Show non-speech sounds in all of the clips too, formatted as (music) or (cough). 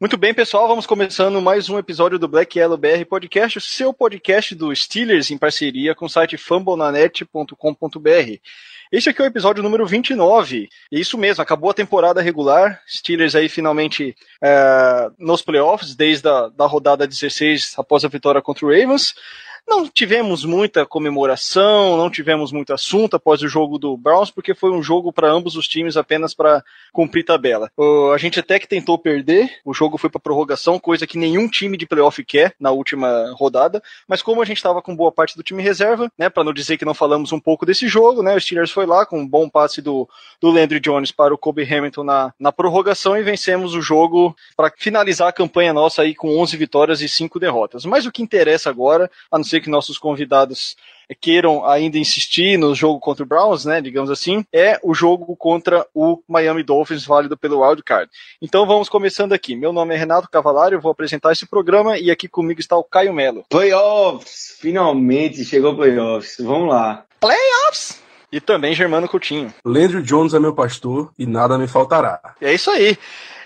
Muito bem, pessoal, vamos começando mais um episódio do Black Yellow BR Podcast, o seu podcast do Steelers em parceria com o site fambonanet.com.br. Este aqui é o episódio número 29. E isso mesmo, acabou a temporada regular. Steelers aí finalmente é, nos playoffs, desde a da rodada 16 após a vitória contra o Ravens. Não tivemos muita comemoração, não tivemos muito assunto após o jogo do Browns, porque foi um jogo para ambos os times apenas para cumprir tabela. Uh, a gente até que tentou perder, o jogo foi para prorrogação, coisa que nenhum time de playoff quer na última rodada, mas como a gente estava com boa parte do time reserva, né, para não dizer que não falamos um pouco desse jogo, né, o Steelers foi lá com um bom passe do, do Landry Jones para o Kobe Hamilton na, na prorrogação e vencemos o jogo para finalizar a campanha nossa aí com 11 vitórias e 5 derrotas. Mas o que interessa agora, a não ser que nossos convidados queiram ainda insistir no jogo contra o Browns, né, digamos assim, é o jogo contra o Miami Dolphins, válido pelo Wild Card. Então vamos começando aqui. Meu nome é Renato Cavalari, eu vou apresentar esse programa e aqui comigo está o Caio Melo. Playoffs! Finalmente chegou playoffs. Vamos lá. Playoffs! E também Germano Coutinho. Landry Jones é meu pastor e nada me faltará. É isso aí.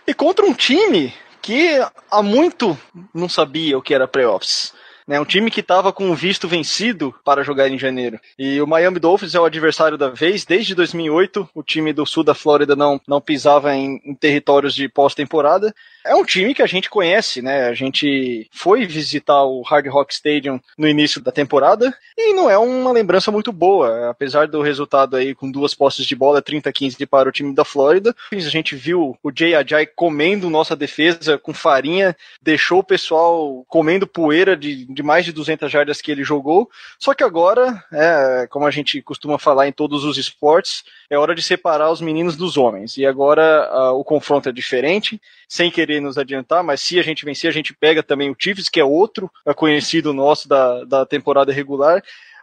E contra um time que há muito não sabia o que era playoffs. Né, um time que estava com o visto vencido para jogar em janeiro. E o Miami Dolphins é o adversário da vez. Desde 2008, o time do sul da Flórida não, não pisava em, em territórios de pós-temporada. É um time que a gente conhece, né? A gente foi visitar o Hard Rock Stadium no início da temporada e não é uma lembrança muito boa, apesar do resultado aí com duas postes de bola, 30-15 para o time da Flórida. A gente viu o Jay Ajay comendo nossa defesa com farinha, deixou o pessoal comendo poeira de, de mais de 200 jardas que ele jogou. Só que agora, é, como a gente costuma falar em todos os esportes, é hora de separar os meninos dos homens. E agora uh, o confronto é diferente, sem querer nos adiantar, mas se a gente vencer, a gente pega também o Chiefs, que é outro uh, conhecido nosso da, da temporada regular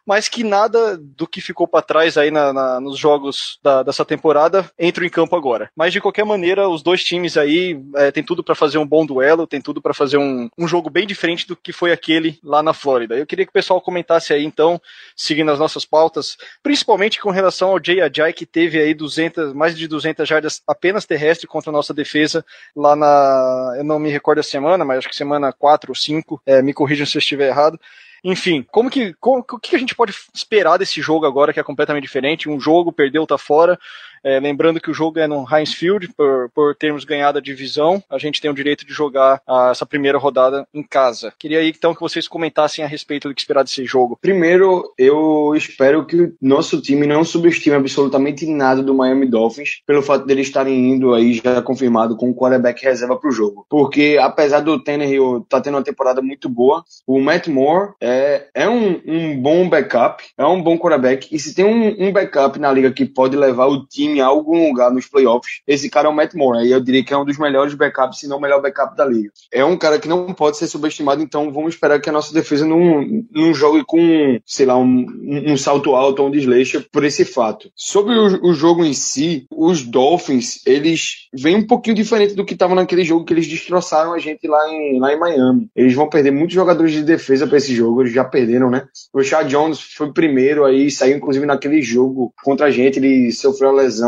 mas que nada do que ficou para trás aí na, na, nos jogos da, dessa temporada entra em campo agora. Mas de qualquer maneira, os dois times aí é, tem tudo para fazer um bom duelo, tem tudo para fazer um, um jogo bem diferente do que foi aquele lá na Flórida. Eu queria que o pessoal comentasse aí então, seguindo as nossas pautas, principalmente com relação ao Jay Ajay, que teve aí 200, mais de 200 jardas apenas terrestre contra a nossa defesa lá na, eu não me recordo a semana, mas acho que semana 4 ou 5, é, me corrijam se eu estiver errado. Enfim, como que, como, o que a gente pode esperar desse jogo agora que é completamente diferente? Um jogo, perdeu, tá fora. É, lembrando que o jogo é no Heinz Field, por, por termos ganhado a divisão, a gente tem o direito de jogar a, essa primeira rodada em casa. Queria aí então que vocês comentassem a respeito do que esperar desse jogo. Primeiro, eu espero que o nosso time não subestime absolutamente nada do Miami Dolphins, pelo fato deles estarem indo aí já confirmado com o quarterback reserva para o jogo. Porque apesar do Tannehill tá tendo uma temporada muito boa, o Matt Moore é, é um, um bom backup, é um bom quarterback, e se tem um, um backup na liga que pode levar o time em algum lugar nos playoffs, esse cara é o Matt Moore. Aí eu diria que é um dos melhores backups, se não o melhor backup da liga. É um cara que não pode ser subestimado, então vamos esperar que a nossa defesa não, não jogue com, sei lá, um, um salto alto ou um desleixo por esse fato. Sobre o, o jogo em si, os Dolphins, eles vêm um pouquinho diferente do que estava naquele jogo que eles destroçaram a gente lá em, lá em Miami. Eles vão perder muitos jogadores de defesa para esse jogo, eles já perderam, né? O Chad Jones foi primeiro aí, saiu inclusive naquele jogo contra a gente, ele sofreu uma lesão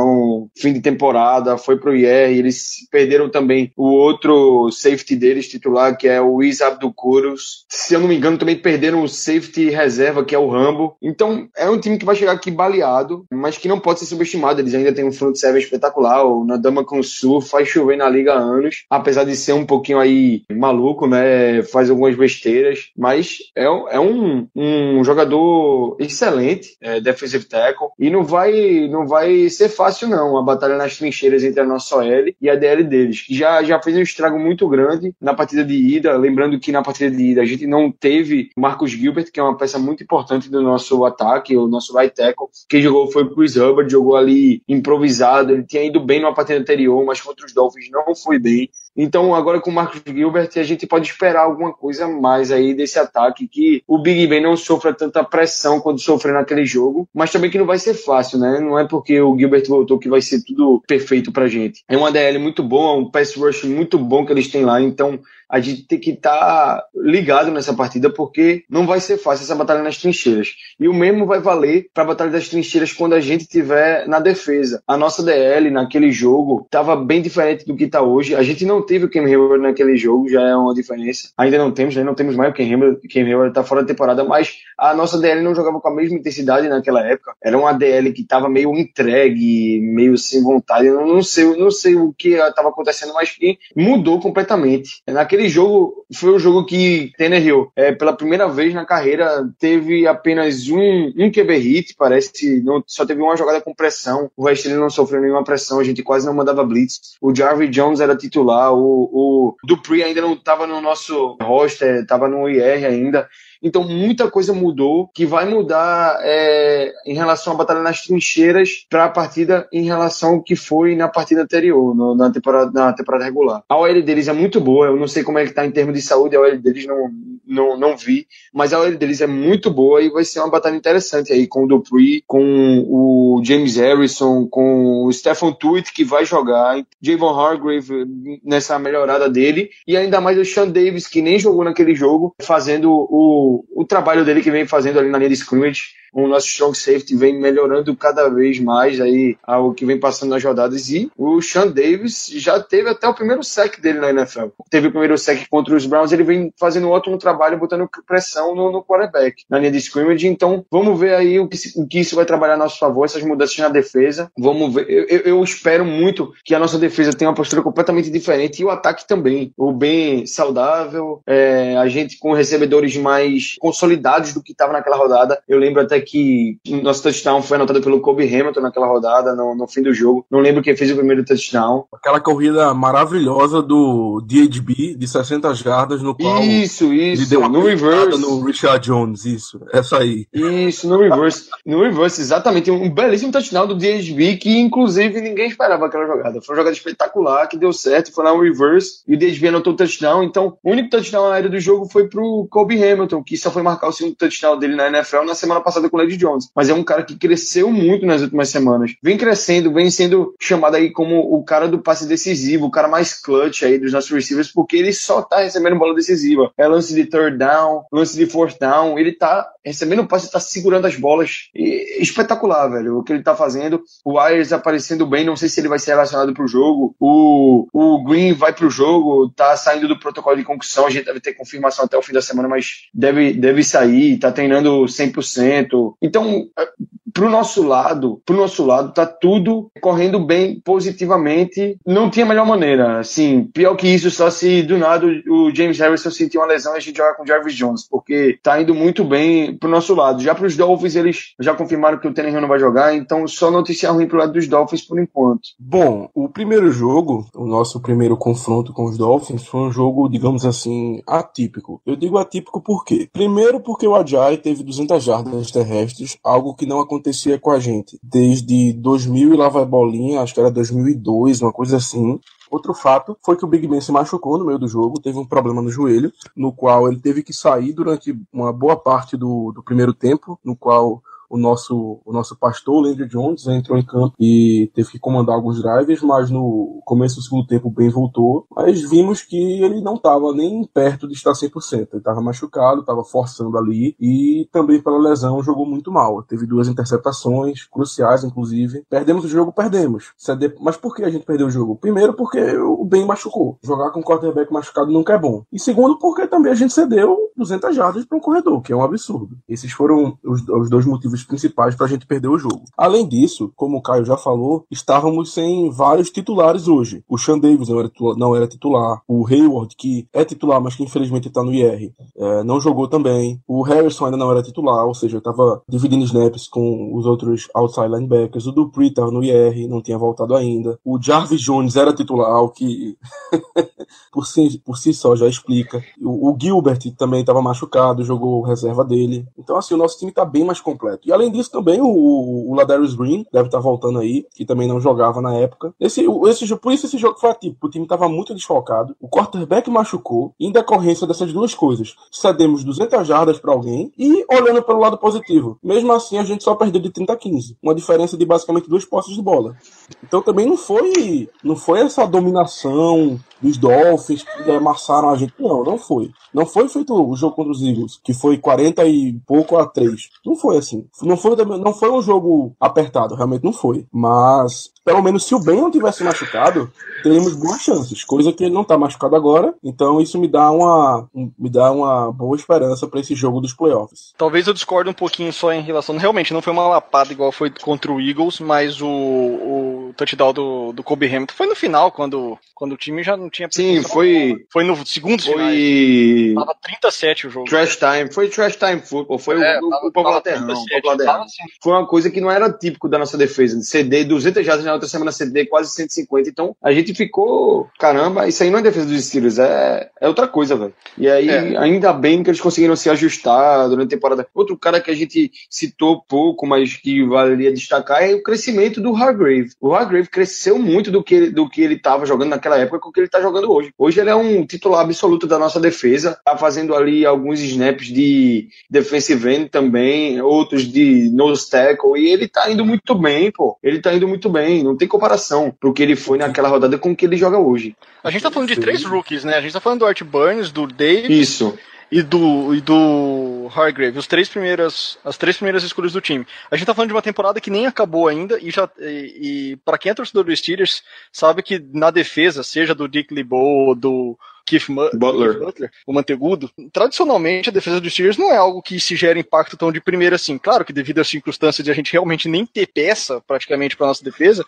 fim de temporada, foi pro IR, eles perderam também o outro safety deles titular, que é o Isa Abdukuros. Se eu não me engano, também perderam o safety reserva, que é o Rambo. Então, é um time que vai chegar aqui baleado, mas que não pode ser subestimado. Eles ainda têm um front seven espetacular, o Nadama Konsu faz chover na liga há anos, apesar de ser um pouquinho aí maluco, né? Faz algumas besteiras, mas é, é um, um jogador excelente, é, defensive tackle, e não vai, não vai ser fácil não, a batalha nas trincheiras entre a nossa OL e a DL deles, já, já fez um estrago muito grande na partida de ida, lembrando que na partida de ida a gente não teve Marcos Gilbert, que é uma peça muito importante do nosso ataque, o nosso right tackle, quem jogou foi o Chris Hubbard, jogou ali improvisado, ele tinha ido bem numa partida anterior, mas contra os Dolphins não foi bem, Então, agora com o Marcos Gilbert, a gente pode esperar alguma coisa mais aí desse ataque, que o Big Ben não sofra tanta pressão quando sofrer naquele jogo, mas também que não vai ser fácil, né? Não é porque o Gilbert voltou que vai ser tudo perfeito pra gente. É uma DL muito boa, um pass rush muito bom que eles têm lá, então a gente tem que estar tá ligado nessa partida, porque não vai ser fácil essa batalha nas trincheiras. E o mesmo vai valer para a batalha das trincheiras quando a gente tiver na defesa. A nossa DL naquele jogo estava bem diferente do que está hoje. A gente não teve o Cam Hayward naquele jogo, já é uma diferença. Ainda não temos, né? não temos mais o Cam Hayward, Cam Hayward está fora da temporada, mas a nossa DL não jogava com a mesma intensidade naquela época. Era uma DL que estava meio entregue, meio sem vontade. Eu não sei, não sei o que estava acontecendo, mas que mudou completamente. Naquele aquele jogo foi o jogo que Tannehill, é, pela primeira vez na carreira, teve apenas um, um QB hit, parece, não, só teve uma jogada com pressão, o resto ele não sofreu nenhuma pressão, a gente quase não mandava blitz. O Jarvis Jones era titular, o, o Dupree ainda não estava no nosso roster, estava no IR ainda. Então, muita coisa mudou, que vai mudar é, em relação à batalha nas trincheiras para a partida em relação ao que foi na partida anterior, no, na, temporada, na temporada regular. A OL deles é muito boa, eu não sei como é que está em termos de saúde, a OL deles não, não, não vi, mas a OL deles é muito boa e vai ser uma batalha interessante aí com o Dupree, com o James Harrison, com o Stephen Tuitt, que vai jogar, Javon Hargrave nessa melhorada dele, e ainda mais o Sean Davis, que nem jogou naquele jogo, fazendo o o, trabalho dele que vem fazendo ali na linha de scrimmage o nosso strong safety vem melhorando cada vez mais aí ao que vem passando nas rodadas. E o Sean Davis já teve até o primeiro sec dele na NFL. Teve o primeiro sec contra os Browns, ele vem fazendo um ótimo trabalho, botando pressão no, no quarterback, na linha de scrimmage, então vamos ver aí o que, o que isso vai trabalhar a nosso favor, essas mudanças na defesa, vamos ver, eu, eu espero muito que a nossa defesa tenha uma postura completamente diferente e o ataque também, o bem saudável, é, a gente com recebedores mais consolidados do que estava naquela rodada, eu lembro até que nosso touchdown foi anotado pelo Kobe Hamilton naquela rodada, no, no fim do jogo. Não lembro quem fez o primeiro touchdown. Aquela corrida maravilhosa do DHB de 60 jardas, no qual. Isso, isso. Ele deu uma no reverse. No Richard Jones, isso. Essa aí. Isso, no reverse. no reverse, exatamente. Um belíssimo touchdown do DHB que, inclusive, ninguém esperava aquela jogada. Foi uma jogada espetacular que deu certo. Foi lá um reverse e o DHB anotou o touchdown. Então, o único touchdown aéreo do jogo foi pro Kobe Hamilton, que só foi marcar o segundo touchdown dele na NFL na semana passada com o Led Jones. Mas é um cara que cresceu muito nas últimas semanas. Vem crescendo, vem sendo chamado aí como o cara do passe decisivo, o cara mais clutch aí dos nossos receivers, porque ele só tá recebendo bola decisiva. É lance de third down, lance de fourth down, ele tá recebendo passe, tá segurando as bolas. E, espetacular, velho, o que ele tá fazendo. O Ayers aparecendo bem, não sei se ele vai ser relacionado pro jogo. O, o Green vai pro jogo, tá saindo do protocolo de concussão, a gente deve ter confirmação até o fim da semana, mas deve, deve sair, tá treinando 100%. Então, é, pro nosso lado, pro nosso lado, tá tudo correndo bem positivamente. Não tinha melhor maneira. Assim, pior que isso, só se do nada o James Harrison sentir uma lesão e a gente jogar com o Jarvis Jones, porque tá indo muito bem pro nosso lado. Já pros Dolphins, eles já confirmaram que o Tannehill não vai jogar, então só notícia ruim pro lado dos Dolphins por enquanto. Bom, o primeiro jogo, o nosso primeiro confronto com os Dolphins, foi um jogo, digamos assim, atípico. Eu digo atípico por quê? Primeiro porque o Ajay teve 200 jardas terrestres, algo que não acontecia com a gente desde 2000 e lá vai bolinha, acho que era 2002, uma coisa assim. Outro fato foi que o Big Ben se machucou no meio do jogo, teve um problema no joelho, no qual ele teve que sair durante uma boa parte do, do primeiro tempo, no qual o nosso, o nosso pastor, Landry Jones, entrou em campo e teve que comandar alguns drives, mas no começo do segundo tempo bem voltou. Mas vimos que ele não estava nem perto de estar 100%. Ele estava machucado, estava forçando ali e também pela lesão jogou muito mal. Teve duas interceptações cruciais, inclusive. Perdemos o jogo, perdemos. Mas por que a gente perdeu o jogo? Primeiro, porque o Ben machucou. Jogar com quarterback machucado nunca é bom. E segundo, porque também a gente cedeu 200 jardas para um corredor, que é um absurdo. Esses foram os, os dois motivos principais para a gente perder o jogo. Além disso, como o Caio já falou, estávamos sem vários titulares hoje. O Sean Davis não era titular, não era titular. o Hayward, que é titular, mas que infelizmente está no IR, é, não jogou também. O Harrison ainda não era titular, ou seja, estava dividindo snaps com os outros outside linebackers. O Dupree estava no IR, não tinha voltado ainda. O Jarvis Jones era titular, o que (laughs) por, si, por si só já explica. O, o Gilbert também estava machucado, jogou reserva dele. Então, assim, o nosso time tá bem mais completo. E além disso, também o, o Ladarius Green deve estar tá voltando aí, que também não jogava na época. Esse, esse, por isso esse jogo foi atípico. O time tava muito desfalcado. O quarterback machucou. Em decorrência dessas duas coisas, cedemos 200 jardas para alguém. E olhando pelo lado positivo, mesmo assim a gente só perdeu de 30 a 15. Uma diferença de basicamente duas posses de bola. Então também não foi, não foi essa dominação dos Dolphins que amassaram a gente. Não, não foi. Não foi feito o jogo contra os Eagles, que foi 40 e pouco a 3. Não foi assim. Não foi, não foi um jogo apertado, realmente não foi. Mas, pelo menos se o Ben não tivesse machucado, teríamos boas chances. Coisa que ele não tá machucado agora. Então isso me dá uma, me dá uma boa esperança para esse jogo dos playoffs. Talvez eu discorde um pouquinho só em relação. Realmente, não foi uma lapada igual foi contra o Eagles, mas o, o touchdown do, do Kobe Hamilton foi no final, quando, quando o time já não tinha. Sim, foi. Foi no segundo Foi. Tava 37 o jogo. Trash time, foi trash time football, foi É, o, tava- o, o 37, Pablo Terrão. tava assim. Foi uma coisa que não era típico da nossa defesa. de CD 200 jardas na outra semana CD quase 150. Então a gente ficou, caramba, isso aí não é defesa dos Steelers, é, é outra coisa, velho. E aí É. ainda bem que eles conseguiram se ajustar durante a temporada. Outro cara que a gente citou pouco, mas que valeria destacar é o crescimento do Hargrave. O Hargrave cresceu muito do que ele, do que ele estava jogando naquela época com o que ele está jogando hoje. Hoje ele é um titular absoluto da nossa defesa, tá fazendo ali alguns snaps de defensive end também, outros de nose tackle, e ele tá indo muito bem, pô. Ele tá indo muito bem, não tem comparação pro que ele foi naquela rodada com o que ele joga hoje. A gente tá falando de três rookies, né? A gente tá falando do Art Burns, do Davis Isso. e do, e do Hargrave, os três primeiras, as três primeiras escolhas do time. A gente tá falando de uma temporada que nem acabou ainda e já e, e para quem é torcedor dos Steelers sabe que na defesa, seja do Dick LeBeau ou do Keith Butler. Keith Butler, o Mantegudo, tradicionalmente a defesa dos Steelers não é algo que se gera impacto tão de primeira assim. Claro que devido às circunstâncias de a gente realmente nem ter peça praticamente para nossa defesa,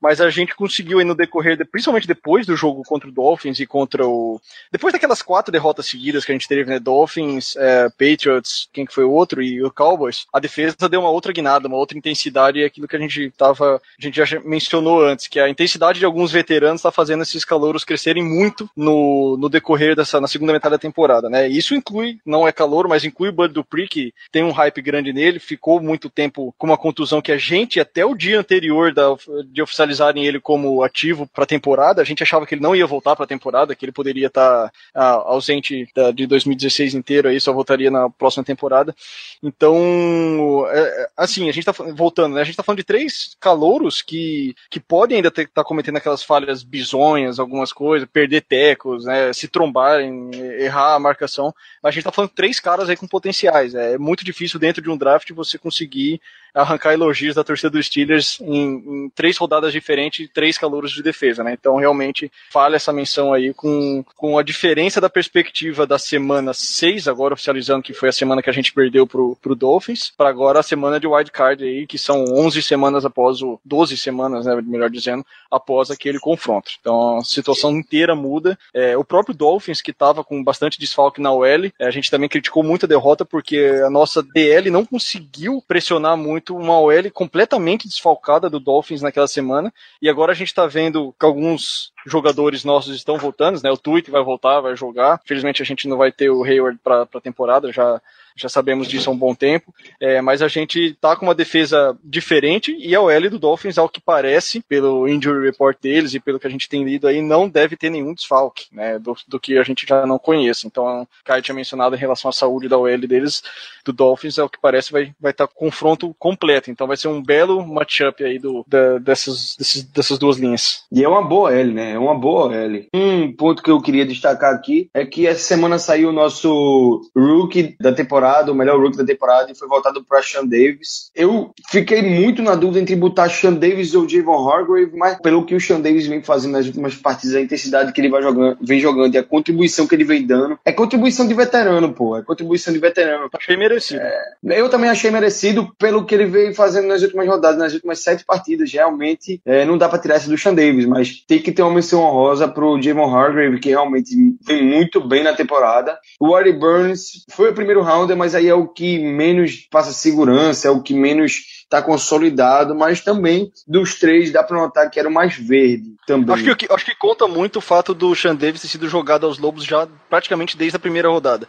mas a gente conseguiu aí no decorrer, de- principalmente depois do jogo contra o Dolphins e contra o. Depois daquelas quatro derrotas seguidas que a gente teve, né? Dolphins, é, Patriots, quem que foi o outro, e o Cowboys, a defesa deu uma outra guinada, uma outra intensidade, e aquilo que a gente tava. A gente já mencionou antes, que a intensidade de alguns veteranos está fazendo esses calouros crescerem muito no, no decorrer dessa, na segunda metade da temporada, né? Isso inclui, não é calor, mas inclui o Bud Dupree, que tem um hype grande nele, ficou muito tempo com uma contusão que a gente, até o dia anterior da, de oficializarem ele como ativo para a temporada, a gente achava que ele não ia voltar para a temporada, que ele poderia estar ausente da- de 2016 inteiro, aí só voltaria na próxima temporada. Então, é, é, assim, a gente tá voltando, né? A gente tá falando de três calouros que, que podem ainda estar tá cometendo aquelas falhas bizonhas, algumas coisas, perder tecos, né? Se trombarem, errar a marcação. Mas a gente tá falando três caras aí com potenciais. É muito difícil dentro de um draft você conseguir arrancar elogios da torcida dos Steelers em, em três rodadas diferentes, três calouros de defesa, né? Então, realmente, falha essa menção aí com, com a diferença da perspectiva da semana 6, agora oficializando que foi a semana que a gente perdeu pro, pro Dolphins, para agora a semana de wild card aí, que são 11 semanas após o 12 semanas, né, melhor dizendo, após aquele confronto. Então, a situação inteira muda. É, o próprio Dolphins, que estava com bastante desfalque na OL, é, a gente também criticou muito a derrota porque a nossa DL não conseguiu pressionar muito uma OL completamente desfalcada do Dolphins naquela semana. E agora a gente está vendo que alguns jogadores nossos estão voltando, né? O Tweet vai voltar, vai jogar. Felizmente a gente não vai ter o Hayward para a temporada, já já sabemos disso há um bom tempo, é, mas a gente tá com uma defesa diferente e a OL do Dolphins, ao que parece, pelo injury report deles e pelo que a gente tem lido aí, não deve ter nenhum desfalque, né, do, do que a gente já não conhece. Então, o Caio tinha mencionado em relação à saúde da OL deles, do Dolphins, ao que parece vai vai estar tá confronto completo. Então, vai ser um belo matchup aí do, da, dessas, desses, dessas duas linhas. E é uma boa L, né? É uma boa L. Um ponto que eu queria destacar aqui é que essa semana saiu o nosso rookie da temporada, o melhor rookie da temporada, e foi voltado para Sean Davis. Eu fiquei muito na dúvida entre botar Sean Davis ou Javon Hargrave, mas pelo que o Sean Davis vem fazendo nas últimas partidas, a intensidade que ele vai jogando, vem jogando e a contribuição que ele vem dando, é contribuição de veterano, pô. É contribuição de veterano. Achei merecido. Eu também achei merecido pelo que ele veio fazendo nas últimas rodadas, nas últimas sete partidas. Realmente, é, não dá para tirar essa do Sean Davis, mas tem que ter uma menção honrosa pro Javon Hargrave, que realmente vem muito bem na temporada. O Artie Burns foi o primeiro rounder, mas aí é o que menos passa segurança, é o que menos está consolidado, mas também dos três dá para notar que era o mais verde também. Acho que, o acho que conta muito o fato do Sean Davis ter sido jogado aos Lobos já praticamente desde a primeira rodada.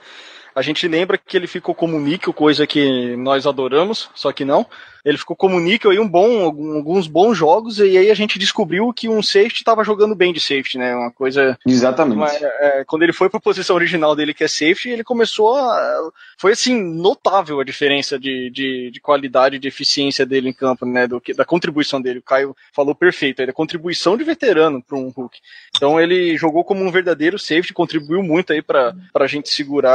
A gente lembra que ele ficou como níquel, coisa que nós adoramos, só que não. Ele ficou como níquel aí um bom, alguns bons jogos, e aí a gente descobriu que um safety estava jogando bem de safety, né? Uma coisa. Exatamente. Uma, é, quando ele foi para a posição original dele, que é safety, ele começou a. Foi assim, notável a diferença de, de, de qualidade de eficiência dele em campo, né? Do, da contribuição dele. O Caio falou perfeito, a contribuição de veterano para um Hulk. Então ele jogou como um verdadeiro safety, contribuiu muito aí para a gente segurar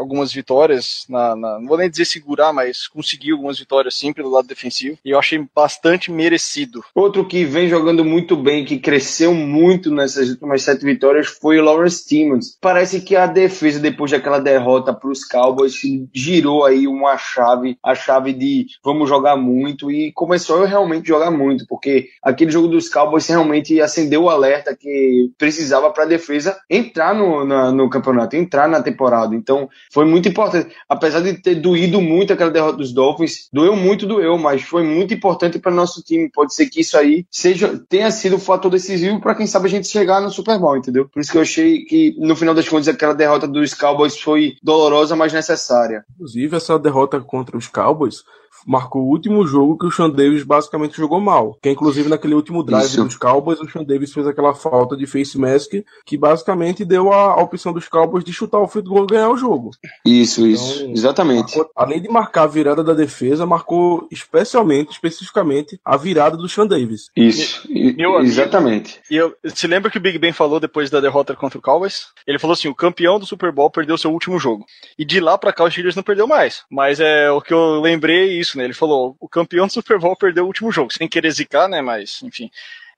algumas vitórias. Na, na, não vou nem dizer segurar, mas conseguir algumas vitórias sim pelo lado defensivo. E eu achei bastante merecido. Outro que vem jogando muito bem, que cresceu muito nessas últimas sete vitórias, foi o Lawrence Timmons. Parece que a defesa, depois daquela derrota para os Cowboys, girou aí uma chave, a chave de vamos jogar muito, e começou a realmente jogar muito, porque aquele jogo dos Cowboys realmente acendeu o alerta que precisava para a defesa entrar no, na, no campeonato, entrar na temporada. Então, foi muito importante. Apesar de ter doído muito aquela derrota dos Dolphins, doeu muito, doeu, mas foi muito importante para nosso time. Pode ser que isso aí seja tenha sido o fator decisivo para quem sabe a gente chegar no Super Bowl, entendeu? Por isso que eu achei que no final das contas aquela derrota dos Cowboys foi dolorosa, mas necessária. Inclusive essa derrota contra os Cowboys marcou o último jogo que o Sean Davis basicamente jogou mal. Que inclusive naquele último drive Isso. dos Cowboys, o Sean Davis fez aquela falta de face mask que basicamente deu a, a opção dos Cowboys de chutar o field goal e ganhar o jogo. Isso, então, isso, exatamente. Marcou, além de marcar a virada da defesa, marcou especialmente, especificamente, a virada do Sean Davis. Isso, e, Meu exatamente. E eu, se lembra que o Big Ben falou depois da derrota contra o Cowboys? Ele falou assim: o campeão do Super Bowl perdeu seu último jogo. E de lá para cá o Steelers não perdeu mais. Mas é o que eu lembrei isso, né? Ele falou: o campeão do Super Bowl perdeu o último jogo, sem querer zicar, né? Mas, enfim.